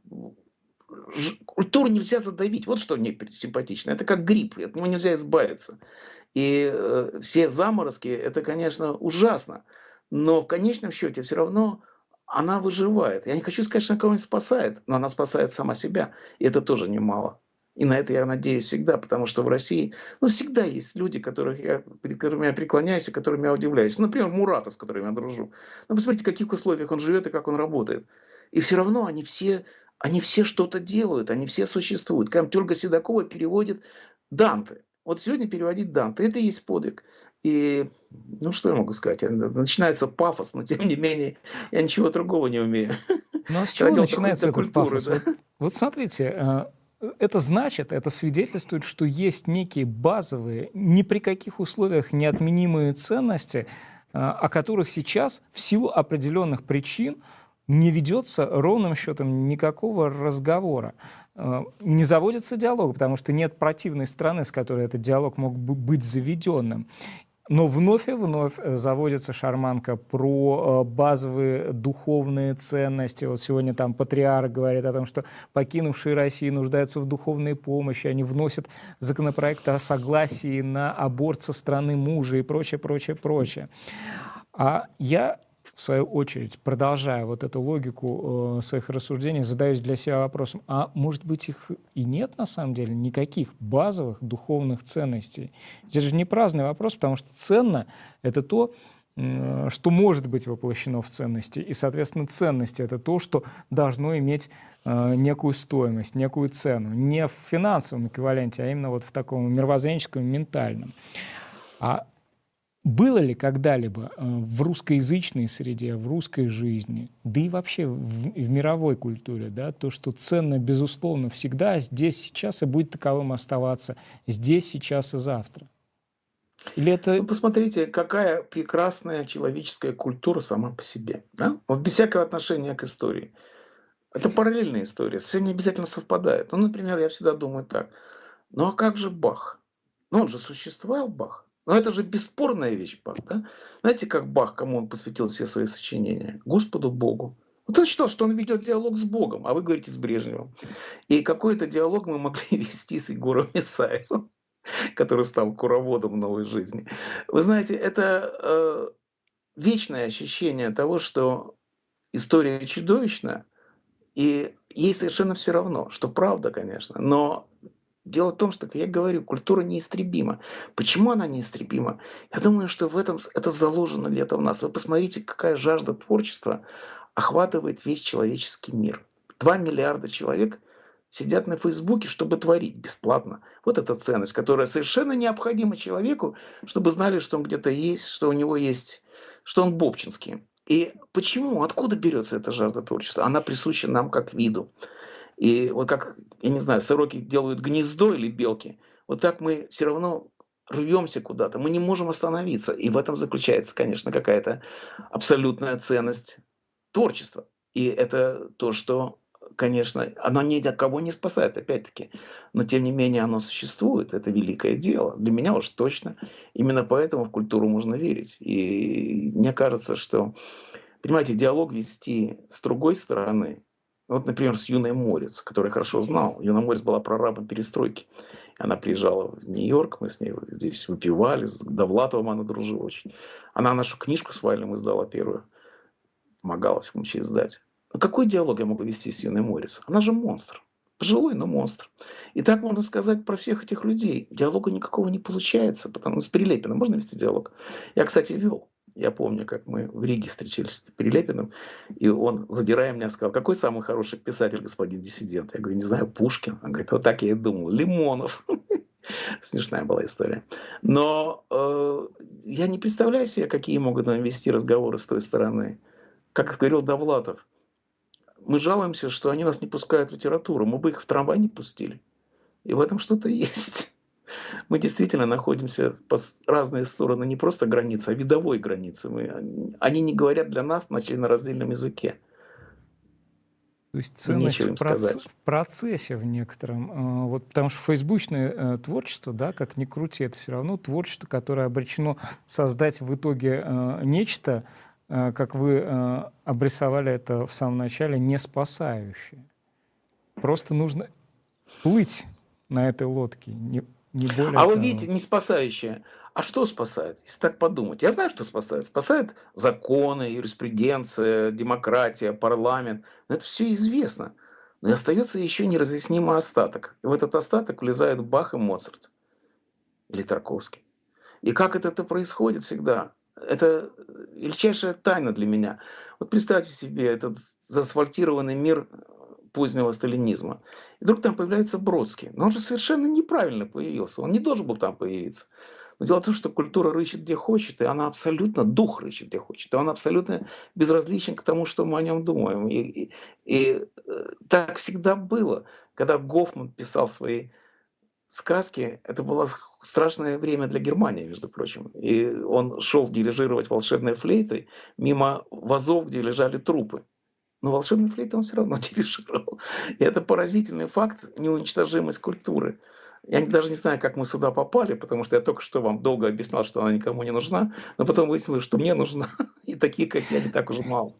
Культуру нельзя задавить. Вот что мне симпатично. Это как грипп, от него нельзя избавиться. И э, все заморозки, это, конечно, ужасно. Но в конечном счете все равно она выживает. Я не хочу сказать, что она кого-нибудь спасает, но она спасает сама себя. И это тоже немало. И на это я надеюсь всегда, потому что в России ну, всегда есть люди, которых я, перед которыми я преклоняюсь и которыми я удивляюсь. Ну, например, Муратов, с которым я дружу. Ну, посмотрите, в каких условиях он живет и как он работает. И все равно они все, они все что-то делают, они все существуют. Как Тюльга Седокова переводит Данте. Вот сегодня переводить Данте, это и есть подвиг. И, ну, что я могу сказать? Начинается пафос, но тем не менее я ничего другого не умею. Ну, а с чего начинается пафос? Да? Вот, вот смотрите, э, это значит, это свидетельствует, что есть некие базовые, ни при каких условиях неотменимые ценности, а, о которых сейчас в силу определенных причин не ведется ровным счетом никакого разговора. А, не заводится диалог, потому что нет противной страны, с которой этот диалог мог бы быть заведенным. Но вновь и вновь э, заводится шарманка про э, базовые духовные ценности. Вот сегодня там патриарх говорит о том, что покинувшие Россию нуждаются в духовной помощи. Они вносят законопроект о согласии на аборт со стороны мужа и прочее, прочее, прочее. А я свою очередь, продолжая вот эту логику э, своих рассуждений, задаюсь для себя вопросом, а может быть их и нет на самом деле никаких базовых духовных ценностей? Это же не праздный вопрос, потому что ценно — это то, что может быть воплощено в ценности. И, соответственно, ценности — это то, что должно иметь э, некую стоимость, некую цену. Не в финансовом эквиваленте, а именно вот в таком мировоззренческом, ментальном. А было ли когда-либо э, в русскоязычной среде, в русской жизни, да и вообще в, в мировой культуре, да, то, что ценно, безусловно, всегда здесь, сейчас и будет таковым оставаться здесь, сейчас и завтра? Или это... Ну, посмотрите, какая прекрасная человеческая культура сама по себе. Да? Вот без всякого отношения к истории. Это параллельная история, все не обязательно совпадает. Ну, например, я всегда думаю так. Ну, а как же Бах? Ну, он же существовал, Бах. Но это же бесспорная вещь, Бах. Да? Знаете, как Бах, кому он посвятил все свои сочинения? Господу Богу. Вот он считал, что он ведет диалог с Богом, а вы говорите с Брежневым. И какой-то диалог мы могли вести с Егором Исаевым. который стал куроводом новой жизни. Вы знаете, это э, вечное ощущение того, что история чудовищна, и ей совершенно все равно, что правда, конечно, но Дело в том, что, как я говорю, культура неистребима. Почему она неистребима? Я думаю, что в этом это заложено где-то в нас. Вы посмотрите, какая жажда творчества охватывает весь человеческий мир. Два миллиарда человек сидят на Фейсбуке, чтобы творить бесплатно. Вот эта ценность, которая совершенно необходима человеку, чтобы знали, что он где-то есть, что у него есть, что он бобчинский. И почему, откуда берется эта жажда творчества? Она присуща нам как виду. И вот как, я не знаю, сороки делают гнездо или белки, вот так мы все равно рвемся куда-то, мы не можем остановиться. И в этом заключается, конечно, какая-то абсолютная ценность творчества. И это то, что конечно, оно ни от кого не спасает, опять-таки. Но, тем не менее, оно существует. Это великое дело. Для меня уж точно. Именно поэтому в культуру можно верить. И мне кажется, что, понимаете, диалог вести с другой стороны, вот, например, с Юной Морец, который хорошо знал. Юна Морец была прорабом перестройки. Она приезжала в Нью-Йорк, мы с ней здесь выпивали, с Довлатовым она дружила очень. Она нашу книжку с Вайлем издала первую. Помогала в случае издать. А какой диалог я могу вести с Юной Моррис? Она же монстр. Пожилой, но монстр. И так можно сказать про всех этих людей. Диалога никакого не получается, потому что с Прилепиным можно вести диалог. Я, кстати, вел. Я помню, как мы в Риге встречались с Прилепиным, и он, задирая меня, сказал, какой самый хороший писатель, господин диссидент? Я говорю, не знаю, Пушкин. Он говорит, вот так я и думал, Лимонов. Смешная была история. Но э, я не представляю себе, какие могут вести разговоры с той стороны. Как говорил Довлатов, мы жалуемся, что они нас не пускают в литературу. Мы бы их в трамвай не пустили. И в этом что-то есть. Мы действительно находимся по разные стороны не просто границы, а видовой границы. Мы, они не говорят для нас на членораздельном языке. То есть ценность в, проц... в процессе в некотором. А, вот, потому что фейсбучное э, творчество, да, как ни крути, это все равно творчество, которое обречено создать в итоге э, нечто, Э, как вы э, обрисовали это в самом начале, не спасающее. Просто нужно плыть на этой лодке, не, не более А того. вы видите, не спасающее. А что спасает, если так подумать? Я знаю, что спасает. Спасает законы, юриспруденция, демократия, парламент. Но это все известно. Но и остается еще неразъяснимый остаток. И в этот остаток влезает Бах и Моцарт. Или Тарковский. И как это, это происходит всегда? это величайшая тайна для меня. Вот представьте себе этот заасфальтированный мир позднего сталинизма. И вдруг там появляется Бродский. Но он же совершенно неправильно появился. Он не должен был там появиться. Но дело в том, что культура рычит где хочет, и она абсолютно, дух рычит где хочет. И он абсолютно безразличен к тому, что мы о нем думаем. И, и, и э, так всегда было. Когда Гофман писал свои сказки, это было страшное время для Германии, между прочим. И он шел дирижировать волшебной флейтой мимо вазов, где лежали трупы. Но волшебной флейтой он все равно дирижировал. И это поразительный факт неуничтожимость культуры. Я даже не знаю, как мы сюда попали, потому что я только что вам долго объяснял, что она никому не нужна, но потом выяснилось, что мне нужна, и такие, как я, не так уже мало.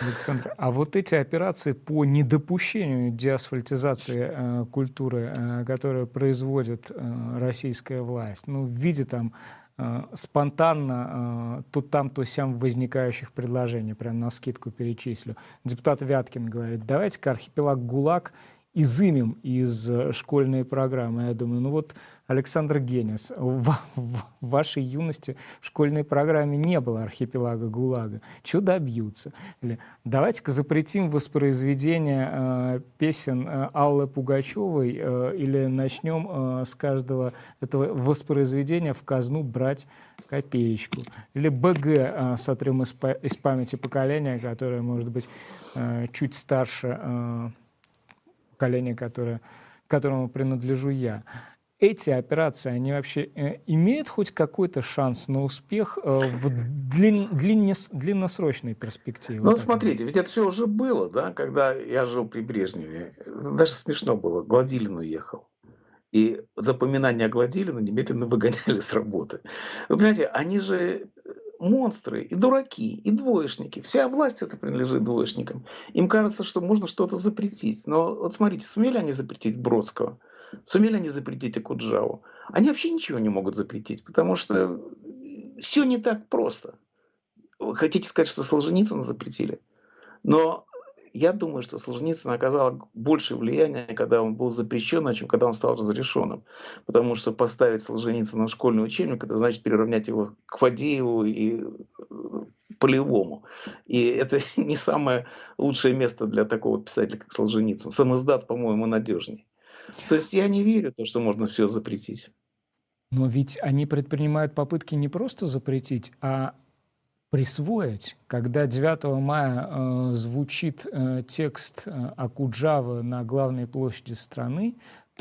Александр, а вот эти операции по недопущению деасфальтизации э, культуры, э, которые производит э, российская власть, ну, в виде там спонтанно э, то там, то сям возникающих предложений, прям на скидку перечислю. Депутат Вяткин говорит, давайте-ка архипелаг ГУЛАГ изымем из э, школьной программы. Я думаю, ну вот Александр Генис, в, в вашей юности в школьной программе не было архипелага ГУЛАГа. Чего добьются? Или давайте-ка запретим воспроизведение э, песен э, Аллы Пугачевой э, или начнем э, с каждого этого воспроизведения в казну брать копеечку. Или БГ э, сотрем из, из памяти поколения, которое, может быть, э, чуть старше э, поколения, которое, которому принадлежу я эти операции, они вообще э, имеют хоть какой-то шанс на успех э, в длин, длиннес, длинносрочной перспективе? Ну, смотрите, ведь это все уже было, да, когда я жил при Брежневе. Даже смешно было. Гладилин уехал. И запоминание Гладилина немедленно выгоняли с работы. Вы понимаете, они же монстры, и дураки, и двоечники. Вся власть это принадлежит двоечникам. Им кажется, что можно что-то запретить. Но вот смотрите, сумели они запретить Бродского? Сумели они запретить Акуджаву? Они вообще ничего не могут запретить, потому что все не так просто. Хотите сказать, что Солженицына запретили? Но я думаю, что Солженицын оказал большее влияние, когда он был запрещен, чем когда он стал разрешенным. Потому что поставить Солженицына в школьный учебник, это значит переравнять его к Фадееву и э, Полевому. И это не самое лучшее место для такого писателя, как Солженицын. Сам издат, по-моему, надежнее. То есть я не верю в то, что можно все запретить. Но ведь они предпринимают попытки не просто запретить, а присвоить. Когда 9 мая э, звучит э, текст э, Акуджавы на главной площади страны,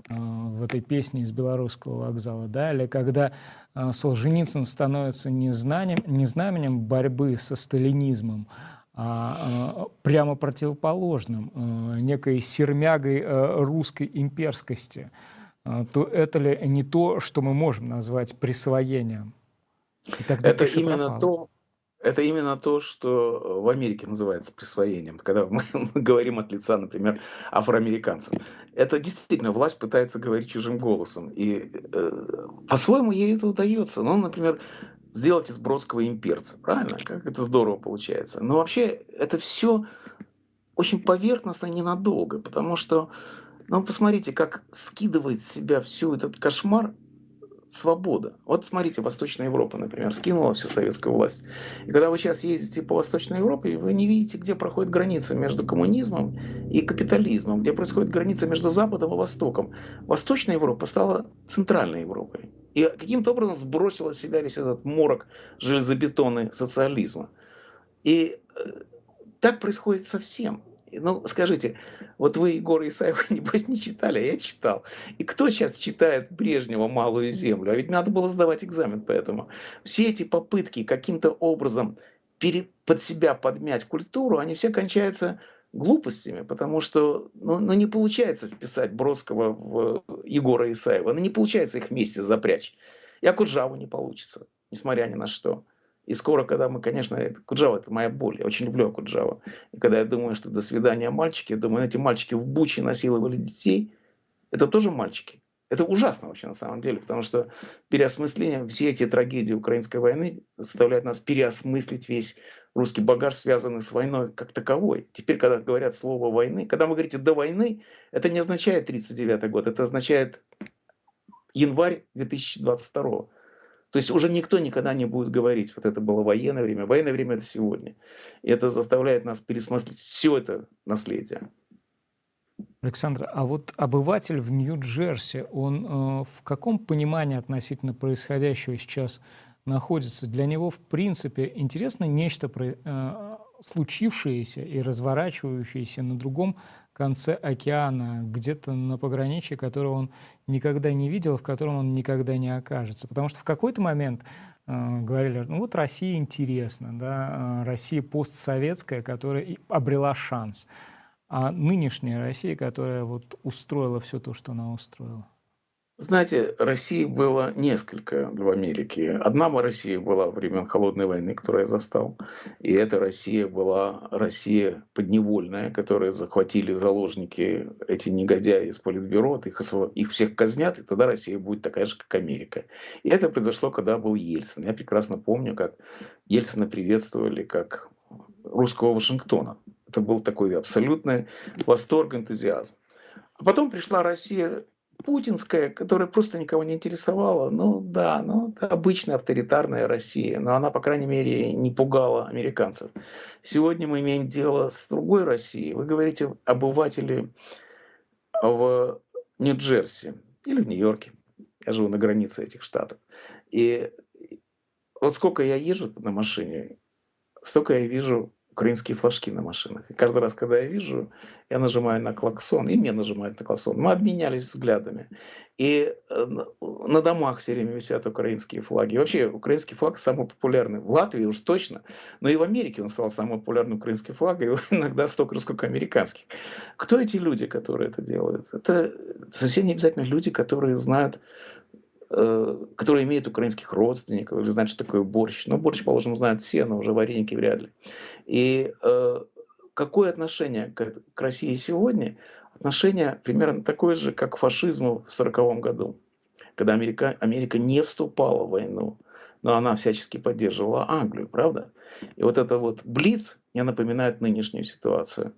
э, в этой песне из Белорусского вокзала, да, или когда э, Солженицын становится не, знанием, не знаменем борьбы со сталинизмом, прямо противоположным, э, некой сермягой э, русской имперскости, э, то это ли не то, что мы можем назвать присвоением? это именно то, это именно то, что в Америке называется присвоением, когда мы, мы говорим от лица, например, афроамериканцев. Это действительно власть пытается говорить чужим голосом. И э, по-своему ей это удается. Ну, например, сделать из Бродского имперца. Правильно? Как это здорово получается. Но вообще это все очень поверхностно и ненадолго, потому что, ну, посмотрите, как скидывает с себя всю этот кошмар свобода. Вот смотрите, Восточная Европа, например, скинула всю советскую власть. И когда вы сейчас ездите по Восточной Европе, вы не видите, где проходит граница между коммунизмом и капитализмом, где происходит граница между Западом и Востоком. Восточная Европа стала Центральной Европой. И каким-то образом сбросила с себя весь этот морок железобетонный социализма. И э, так происходит со всем. Ну, скажите, вот вы Егора Исаева, небось, не читали, а я читал. И кто сейчас читает Брежнева «Малую землю»? А ведь надо было сдавать экзамен поэтому. Все эти попытки каким-то образом пере, под себя подмять культуру, они все кончаются глупостями, потому что ну, ну, не получается вписать Бродского в Егора Исаева, ну не получается их вместе запрячь. И Акуджаву не получится, несмотря ни на что. И скоро, когда мы, конечно, это, Куджава это моя боль, я очень люблю Куджава. И когда я думаю, что до свидания мальчики, я думаю, эти мальчики в Буче насиловали детей, это тоже мальчики. Это ужасно вообще на самом деле, потому что переосмысление, все эти трагедии украинской войны заставляют нас переосмыслить весь русский багаж, связанный с войной как таковой. Теперь, когда говорят слово «войны», когда вы говорите «до войны», это не означает 1939 год, это означает январь 2022 то есть уже никто никогда не будет говорить, вот это было военное время, военное время это сегодня. И это заставляет нас пересмотреть все это наследие. Александр, а вот обыватель в Нью-Джерси, он э, в каком понимании относительно происходящего сейчас находится? Для него, в принципе, интересно нечто э, случившееся и разворачивающееся на другом конце океана, где-то на пограничье, которого он никогда не видел, в котором он никогда не окажется. Потому что в какой-то момент э, говорили, ну вот Россия интересна, да, э, Россия постсоветская, которая обрела шанс, а нынешняя Россия, которая вот устроила все то, что она устроила. Знаете, России было несколько в Америке. Одна Россия была во времен Холодной войны, которую я застал. И эта Россия была Россия подневольная, которую захватили заложники эти негодяи из Политбюро, их, их всех казнят, и тогда Россия будет такая же, как Америка. И это произошло, когда был Ельцин. Я прекрасно помню, как Ельцина приветствовали как русского Вашингтона. Это был такой абсолютный восторг, энтузиазм. А потом пришла Россия путинская, которая просто никого не интересовала. Ну да, ну это обычная авторитарная Россия, но она, по крайней мере, не пугала американцев. Сегодня мы имеем дело с другой Россией. Вы говорите обыватели в Нью-Джерси или в Нью-Йорке. Я живу на границе этих штатов. И вот сколько я езжу на машине, столько я вижу украинские флажки на машинах. И каждый раз, когда я вижу, я нажимаю на клаксон, и мне нажимают на клаксон. Мы обменялись взглядами. И э, на домах все время висят украинские флаги. И вообще, украинский флаг самый популярный. В Латвии уж точно, но и в Америке он стал самым популярным украинским флагом, и иногда столько же, сколько американских. Кто эти люди, которые это делают? Это совсем не обязательно люди, которые знают Э, которые имеют украинских родственников или знают, что такое борщ. Но борщ, положим, знают все, но уже вареники вряд ли. И э, какое отношение к, к России сегодня? Отношение примерно такое же, как к фашизму в 1940 году, когда Америка, Америка не вступала в войну, но она всячески поддерживала Англию, правда? И вот это вот Блиц мне напоминает нынешнюю ситуацию.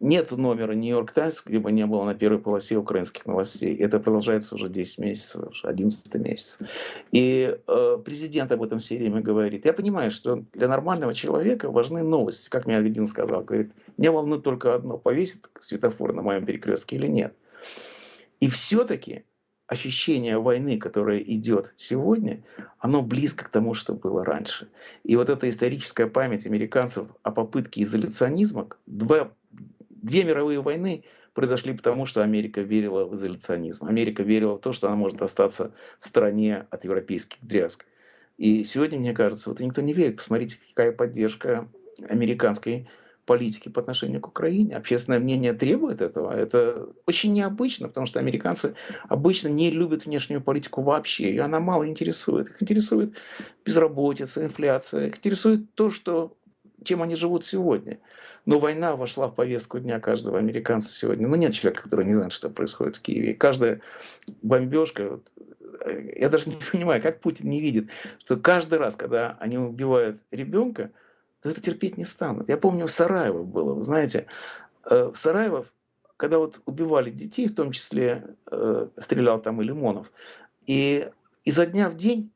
Нет номера Нью-Йорк Таймс, где бы не было на первой полосе украинских новостей. Это продолжается уже 10 месяцев, уже 11 месяц. И э, президент об этом все время говорит. Я понимаю, что для нормального человека важны новости. Как мне один сказал, говорит, мне волнует только одно, повесит светофор на моем перекрестке или нет. И все-таки ощущение войны, которое идет сегодня, оно близко к тому, что было раньше. И вот эта историческая память американцев о попытке изоляционизма, два, две мировые войны произошли потому, что Америка верила в изоляционизм. Америка верила в то, что она может остаться в стране от европейских дрязг. И сегодня, мне кажется, вот никто не верит. Посмотрите, какая поддержка американской политики по отношению к Украине. Общественное мнение требует этого. Это очень необычно, потому что американцы обычно не любят внешнюю политику вообще, и она мало интересует. Их интересует безработица, инфляция, их интересует то, что, чем они живут сегодня. Но война вошла в повестку дня каждого американца сегодня. Ну, нет человека, который не знает, что происходит в Киеве. И каждая бомбежка, вот, я даже не понимаю, как Путин не видит, что каждый раз, когда они убивают ребенка, то это терпеть не станут. Я помню, в Сараево было, вы знаете, э, в Сараево, когда вот убивали детей, в том числе э, стрелял там и Лимонов, и изо дня в день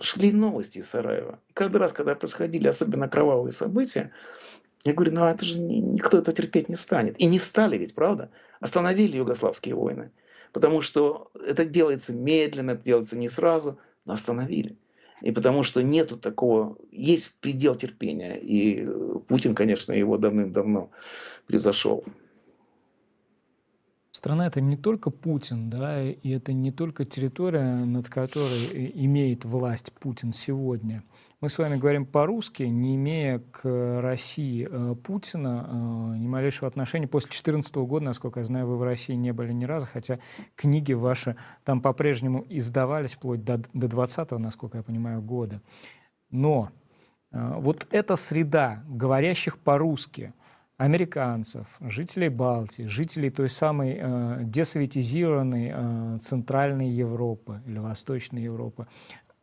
шли новости из Сараева. И каждый раз, когда происходили особенно кровавые события, я говорю, ну это же никто это терпеть не станет. И не стали ведь, правда? Остановили югославские войны. Потому что это делается медленно, это делается не сразу, но остановили. И потому что нету такого, есть предел терпения. И э, Путин, конечно, его давным-давно превзошел. Страна это не только Путин, да, и это не только территория, над которой имеет власть Путин сегодня. Мы с вами говорим по-русски, не имея к России э, Путина э, ни малейшего отношения. После 2014 года, насколько я знаю, вы в России не были ни разу, хотя книги ваши там по-прежнему издавались вплоть до, до 20 насколько я понимаю, года. Но э, вот эта среда говорящих по-русски, американцев, жителей Балтии, жителей той самой э, десоветизированной э, Центральной Европы или Восточной Европы,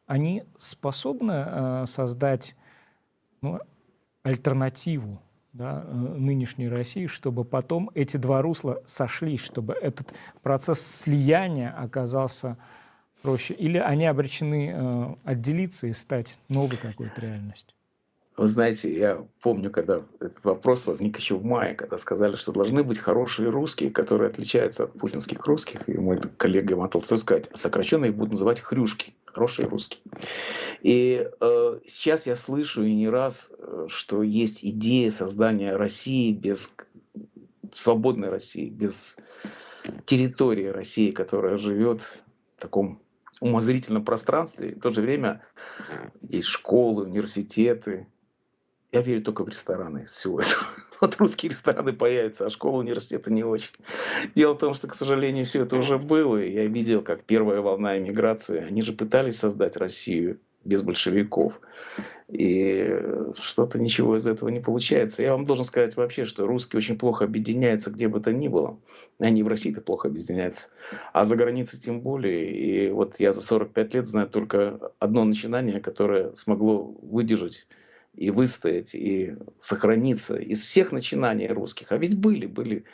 они способны э, создать ну, альтернативу да, э, нынешней России, чтобы потом эти два русла сошлись, чтобы этот процесс слияния оказался проще? Или они обречены э, отделиться и стать новой какой-то реальностью? Вы знаете, я помню, когда этот вопрос возник еще в мае, когда сказали, что должны быть хорошие русские, которые отличаются от путинских русских. И мой коллега Матолцев сказать, сокращенно их будут называть хрюшки, хорошие русские. И э, сейчас я слышу и не раз, э, что есть идея создания России без свободной России, без территории России, которая живет в таком умозрительном пространстве. И в то же время есть школы, университеты, я верю только в рестораны из всего этого. Вот русские рестораны появятся, а школа, университета не очень. Дело в том, что, к сожалению, все это уже было. И я видел, как первая волна эмиграции, они же пытались создать Россию без большевиков. И что-то ничего из этого не получается. Я вам должен сказать вообще, что русские очень плохо объединяются где бы то ни было. Они в России-то плохо объединяются. А за границей тем более. И вот я за 45 лет знаю только одно начинание, которое смогло выдержать и выстоять, и сохраниться из всех начинаний русских. А ведь были, были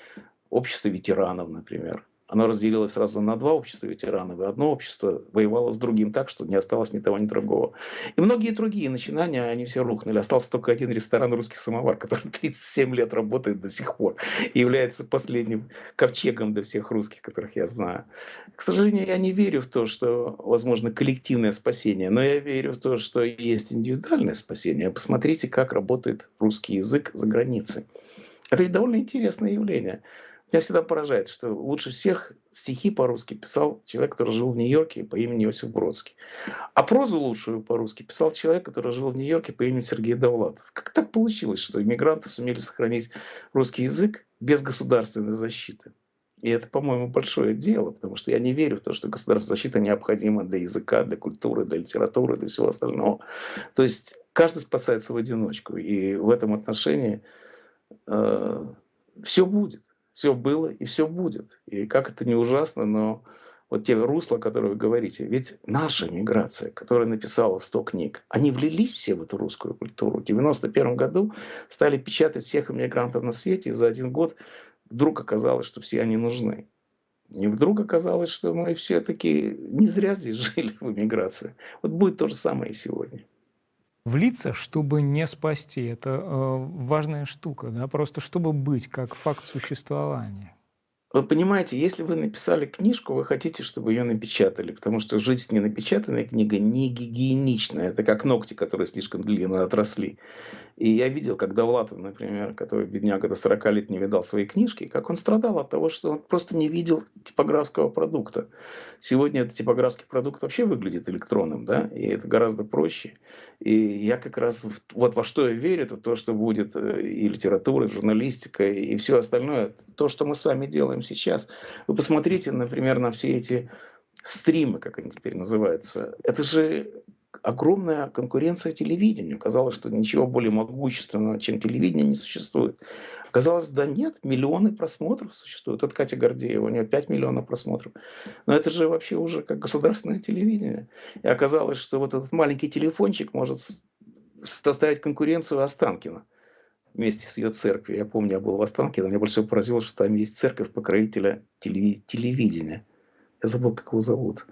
общества ветеранов, например. Оно разделилось сразу на два общества ветеранов, и одно общество воевало с другим так, что не осталось ни того, ни другого. И многие другие начинания, они все рухнули. Остался только один ресторан «Русский самовар», который 37 лет работает до сих пор и является последним ковчегом для всех русских, которых я знаю. К сожалению, я не верю в то, что возможно коллективное спасение, но я верю в то, что есть индивидуальное спасение. Посмотрите, как работает русский язык за границей. Это ведь довольно интересное явление. Меня всегда поражает, что лучше всех стихи по-русски писал человек, который жил в Нью-Йорке по имени Иосиф Бродский. А прозу лучшую по-русски писал человек, который жил в Нью-Йорке по имени Сергей Довлатов. Как так получилось, что иммигранты сумели сохранить русский язык без государственной защиты? И это, по-моему, большое дело, потому что я не верю в то, что государственная защита необходима для языка, для культуры, для литературы, для всего остального. То есть каждый спасается в одиночку. И в этом отношении э, все будет все было и все будет. И как это не ужасно, но вот те русла, которые вы говорите, ведь наша миграция, которая написала 100 книг, они влились все в эту русскую культуру. В 91 году стали печатать всех иммигрантов на свете, и за один год вдруг оказалось, что все они нужны. И вдруг оказалось, что мы все-таки не зря здесь жили в эмиграции. Вот будет то же самое и сегодня влиться, чтобы не спасти. Это э, важная штука, да, просто чтобы быть как факт существования. Вы понимаете, если вы написали книжку, вы хотите, чтобы ее напечатали, потому что жить с ненапечатанной книгой не гигиенично. Это как ногти, которые слишком длинно отросли. И я видел, когда Влатов, например, который бедняга до 40 лет не видал свои книжки, как он страдал от того, что он просто не видел типографского продукта. Сегодня этот типографский продукт вообще выглядит электронным, да, и это гораздо проще. И я как раз вот во что я верю, это то, что будет э, и литература, и журналистика, и все остальное, то, что мы с вами делаем делаем сейчас. Вы посмотрите, например, на все эти стримы, как они теперь называются. Это же огромная конкуренция телевидению. Казалось, что ничего более могущественного, чем телевидение, не существует. Оказалось, да нет, миллионы просмотров существуют. Вот Катя Гордеева, у нее 5 миллионов просмотров. Но это же вообще уже как государственное телевидение. И оказалось, что вот этот маленький телефончик может составить конкуренцию Останкина вместе с ее церковью. Я помню, я был в Останкино, меня больше всего поразило, что там есть церковь покровителя телеви- телевидения. Я забыл, как его зовут.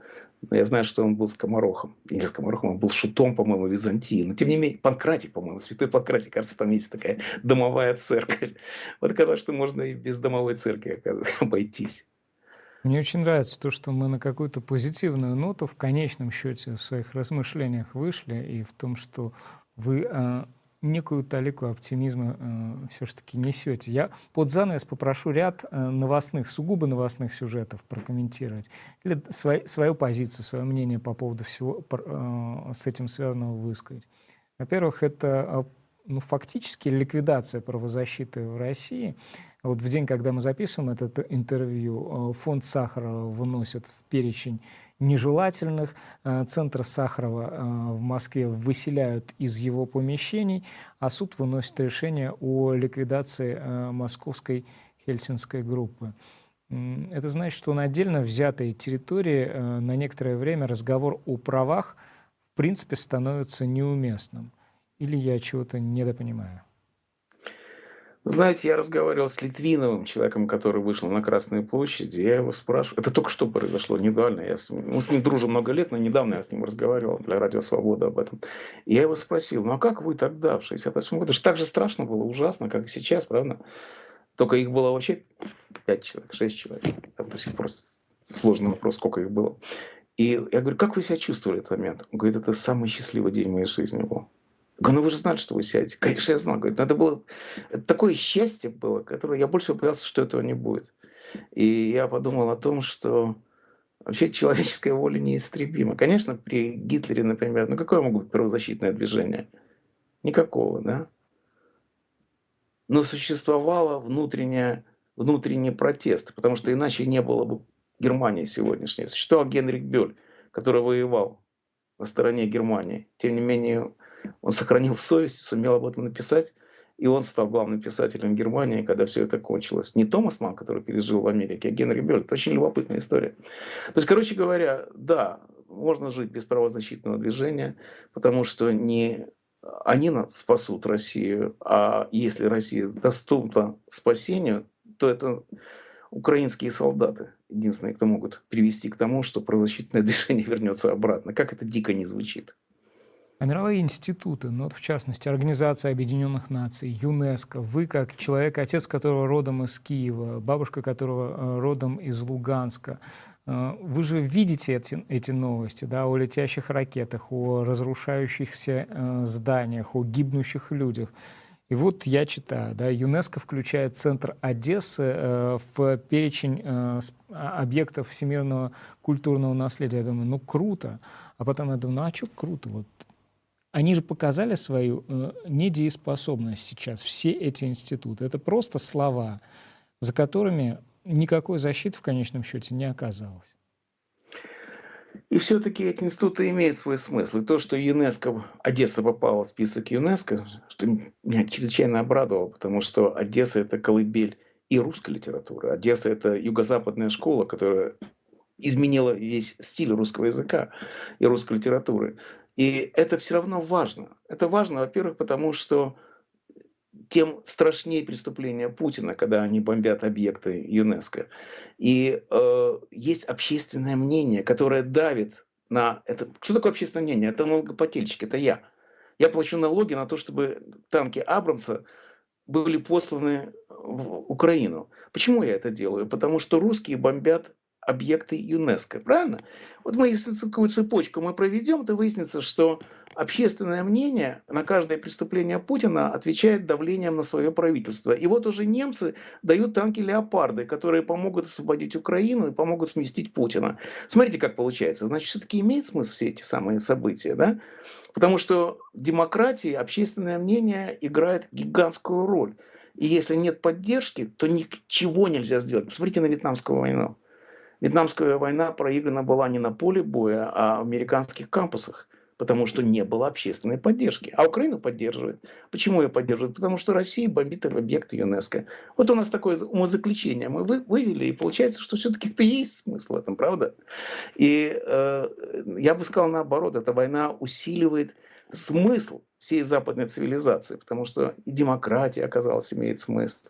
Но я знаю, что он был скоморохом. Или скоморохом, он был шутом, по-моему, Византии. Но тем не менее, Панкратий, по-моему, святой Панкратий, кажется, там есть такая домовая церковь. Вот казалось, что можно и без домовой церкви обойтись. Мне очень нравится то, что мы на какую-то позитивную ноту в конечном счете в своих размышлениях вышли, и в том, что вы а, некую талику оптимизма э, все-таки несете. Я под занавес попрошу ряд э, новостных, сугубо новостных сюжетов прокомментировать. Или свой, свою позицию, свое мнение по поводу всего э, с этим связанного высказать. Во-первых, это э, ну, фактически ликвидация правозащиты в России. Вот в день, когда мы записываем это интервью, э, фонд Сахарова выносит в перечень нежелательных. Э, центр Сахарова э, в Москве выселяют из его помещений, а суд выносит решение о ликвидации московской хельсинской группы. Это значит, что на отдельно взятой территории на некоторое время разговор о правах в принципе становится неуместным. Или я чего-то недопонимаю? Знаете, я разговаривал с Литвиновым, человеком, который вышел на Красную площадь, и я его спрашиваю, это только что произошло, недавно, я с ним, мы с ним дружим много лет, но недавно я с ним разговаривал для Радио Свобода об этом. И я его спросил, ну а как вы тогда, в 68 году, это же так же страшно было, ужасно, как и сейчас, правда? Только их было вообще 5 человек, 6 человек. Это до сих пор сложный вопрос, сколько их было. И я говорю, как вы себя чувствовали в этот момент? Он говорит, это самый счастливый день моей жизни был. Говорю, ну вы же знали, что вы сядете. Конечно, я знал. Говорит, это было такое счастье было, которое я больше боялся, что этого не будет. И я подумал о том, что вообще человеческая воля неистребима. Конечно, при Гитлере, например, ну какое могло быть правозащитное движение? Никакого, да? Но существовало внутреннее, внутренний протест, потому что иначе не было бы Германии сегодняшней. Существовал Генрих Бёль, который воевал на стороне Германии. Тем не менее, он сохранил совесть, сумел об этом написать, и он стал главным писателем Германии, когда все это кончилось. Не Томас Ман, который пережил в Америке, а Генри Бёрд. Это очень любопытная история. То есть, короче говоря, да, можно жить без правозащитного движения, потому что не они нас спасут Россию, а если Россия доступна спасению, то это украинские солдаты. Единственные, кто могут привести к тому, что правозащитное движение вернется обратно. Как это дико не звучит. А мировые институты, ну, вот в частности, Организация Объединенных Наций, ЮНЕСКО, вы как человек, отец которого родом из Киева, бабушка которого э, родом из Луганска, э, вы же видите эти, эти новости, да, о летящих ракетах, о разрушающихся э, зданиях, о гибнущих людях. И вот я читаю, да, ЮНЕСКО включает центр Одессы э, в перечень э, а, объектов всемирного культурного наследия. Я думаю, ну круто. А потом я думаю, ну а что круто? Вот они же показали свою э, недееспособность сейчас, все эти институты. Это просто слова, за которыми никакой защиты в конечном счете не оказалось. И все-таки эти институты имеют свой смысл. И то, что ЮНЕСКО, Одесса попала в список ЮНЕСКО, что меня чрезвычайно обрадовало, потому что Одесса – это колыбель и русской литературы. Одесса – это юго-западная школа, которая изменила весь стиль русского языка и русской литературы. И это все равно важно. Это важно, во-первых, потому что тем страшнее преступления Путина, когда они бомбят объекты ЮНЕСКО. И э, есть общественное мнение, которое давит на это. Что такое общественное мнение? Это налогоплательщик, это я. Я плачу налоги на то, чтобы танки Абрамса были посланы в Украину. Почему я это делаю? Потому что русские бомбят объекты ЮНЕСКО, правильно? Вот мы, если такую цепочку мы проведем, то выяснится, что общественное мнение на каждое преступление Путина отвечает давлением на свое правительство. И вот уже немцы дают танки «Леопарды», которые помогут освободить Украину и помогут сместить Путина. Смотрите, как получается. Значит, все-таки имеет смысл все эти самые события, да? Потому что демократии общественное мнение играет гигантскую роль. И если нет поддержки, то ничего нельзя сделать. Посмотрите на Вьетнамскую войну. Вьетнамская война проиграна была не на поле боя, а в американских кампусах, потому что не было общественной поддержки. А Украину поддерживает. Почему ее поддерживает? Потому что Россия бомбит объекты ЮНЕСКО. Вот у нас такое умозаключение мы вывели, и получается, что все-таки это есть смысл в этом, правда? И э, я бы сказал наоборот, эта война усиливает смысл всей западной цивилизации, потому что и демократия, оказалось, имеет смысл,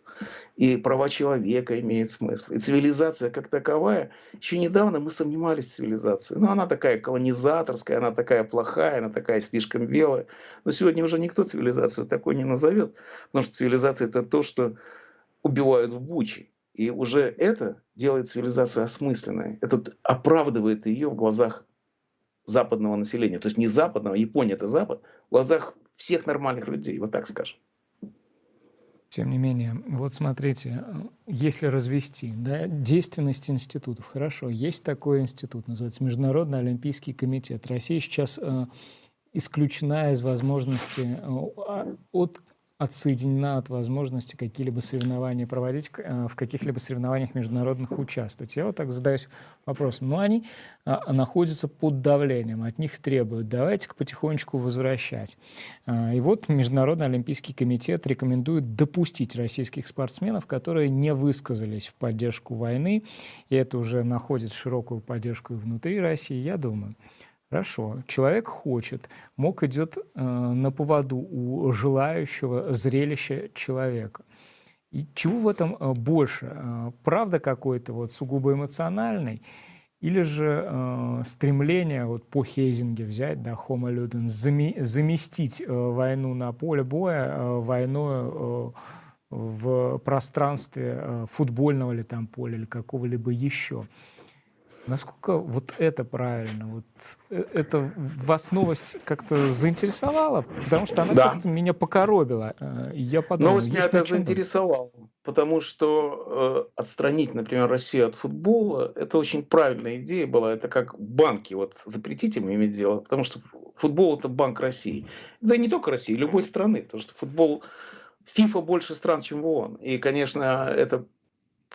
и права человека имеет смысл, и цивилизация как таковая. Еще недавно мы сомневались в цивилизации. Но она такая колонизаторская, она такая плохая, она такая слишком белая. Но сегодня уже никто цивилизацию такой не назовет, потому что цивилизация это то, что убивают в Буче. И уже это делает цивилизацию осмысленной. Это оправдывает ее в глазах западного населения. То есть не западного, Япония это Запад, в глазах всех нормальных людей, вот так скажем. Тем не менее, вот смотрите, если развести да, действенность институтов, хорошо, есть такой институт, называется Международный Олимпийский комитет. Россия сейчас э, исключена из возможности э, от отсоединена от возможности какие-либо соревнования проводить, э, в каких-либо соревнованиях международных участвовать. Я вот так задаюсь вопросом. Но они а, находятся под давлением, от них требуют, давайте-ка потихонечку возвращать. А, и вот Международный Олимпийский комитет рекомендует допустить российских спортсменов, которые не высказались в поддержку войны, и это уже находит широкую поддержку и внутри России, я думаю. Хорошо. Человек хочет, мог идет э, на поводу у желающего зрелища человека. И чего в этом э, больше? Э, правда какой-то вот сугубо эмоциональный? Или же э, стремление вот по Хейзинге взять, да, Homo Ludens, заме, заместить э, войну на поле боя э, войной э, в пространстве э, футбольного ли там поля или какого-либо еще. Насколько вот это правильно? Вот э, это вас новость как-то заинтересовала? Потому что она да. как-то меня покоробила. Э, я подумал, новость меня это заинтересовала, потому что э, отстранить, например, Россию от футбола, это очень правильная идея была. Это как банки, вот запретить им иметь дело, потому что футбол это банк России. Да и не только России, любой страны, потому что футбол ФИФА больше стран, чем в ООН. И, конечно, это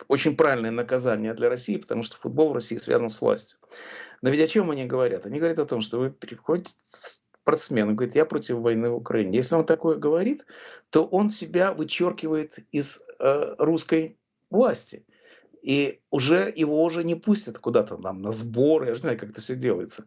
очень правильное наказание для России, потому что футбол в России связан с властью. Но ведь о чем они говорят? Они говорят о том, что вы приходите спортсмен и говорит, я против войны в Украине. Если он такое говорит, то он себя вычеркивает из э, русской власти. И уже его уже не пустят куда-то там на сборы, я же знаю, как это все делается.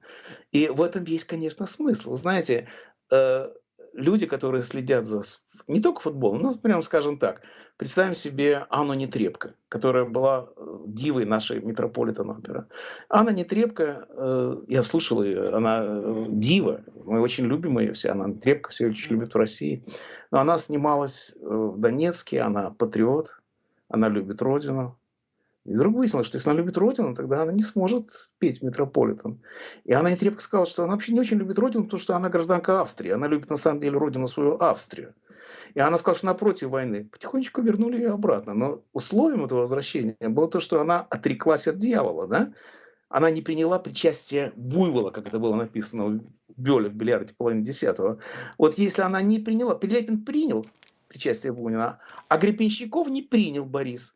И в этом есть, конечно, смысл. Знаете, э, люди, которые следят за не только футболом, но, прям скажем так, представим себе Анну Нетребко, которая была э, дивой нашей Метрополитен опера. Анна Нетребко, э, я слушал ее, она э, дива, мы очень любим ее все, Анна Нетребко, все очень любят в России. Но она снималась в Донецке, она патриот, она любит родину, и вдруг выяснилось, что если она любит Родину, тогда она не сможет петь Метрополитен. И она не трепко сказала, что она вообще не очень любит Родину, потому что она гражданка Австрии. Она любит на самом деле Родину свою Австрию. И она сказала, что она против войны. Потихонечку вернули ее обратно. Но условием этого возвращения было то, что она отреклась от дьявола. Да? Она не приняла причастие буйвола, как это было написано в Бёле в бильярде половины десятого. Вот если она не приняла, Пилепин принял причастие Бунина, а Гребенщиков не принял Борис –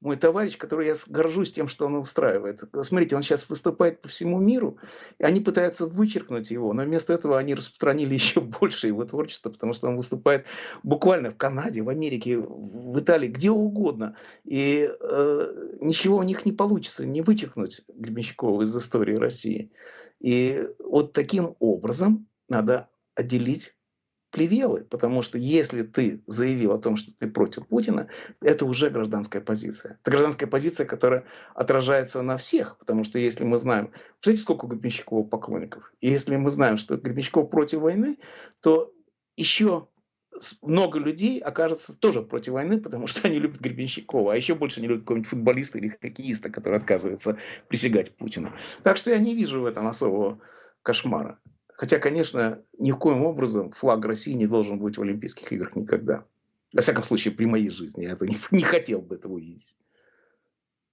мой товарищ, который я горжусь тем, что он устраивает. Смотрите, он сейчас выступает по всему миру, и они пытаются вычеркнуть его, но вместо этого они распространили еще больше его творчество, потому что он выступает буквально в Канаде, в Америке, в Италии, где угодно. И э, ничего у них не получится не вычеркнуть Гребенщикова из истории России. И вот таким образом надо отделить плевелы, потому что если ты заявил о том, что ты против Путина, это уже гражданская позиция. Это гражданская позиция, которая отражается на всех, потому что если мы знаем, представляете, сколько Гребенщикова поклонников, и если мы знаем, что Гребенщиков против войны, то еще много людей окажется тоже против войны, потому что они любят Гребенщикова, а еще больше не любят какого-нибудь футболиста или хоккеиста, который отказывается присягать Путину. Так что я не вижу в этом особого кошмара. Хотя, конечно, ни в коем образом флаг России не должен быть в Олимпийских играх никогда. Во всяком случае, при моей жизни я это не, не хотел бы этого увидеть.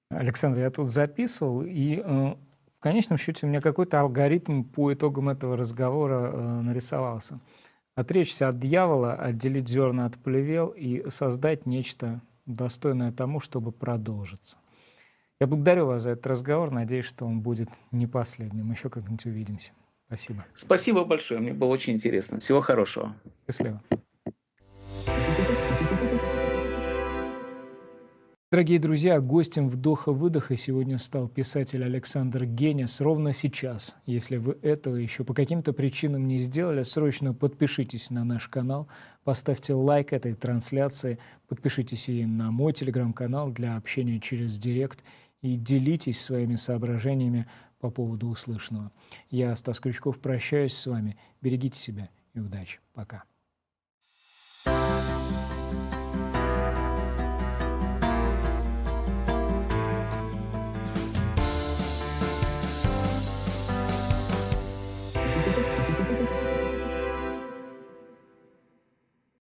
Александр, я тут записывал, и э, в конечном счете у меня какой-то алгоритм по итогам этого разговора э, нарисовался. Отречься от дьявола, отделить зерна от плевел и создать нечто достойное тому, чтобы продолжиться. Я благодарю вас за этот разговор. Надеюсь, что он будет не последним. Еще как-нибудь увидимся. Спасибо. Спасибо большое, мне было очень интересно. Всего хорошего. Счастливо. Дорогие друзья, гостем вдоха-выдоха сегодня стал писатель Александр Генис. Ровно сейчас, если вы этого еще по каким-то причинам не сделали, срочно подпишитесь на наш канал, поставьте лайк этой трансляции, подпишитесь и на мой телеграм-канал для общения через Директ и делитесь своими соображениями по поводу услышанного. Я, Стас Крючков, прощаюсь с вами. Берегите себя и удачи. Пока. thank you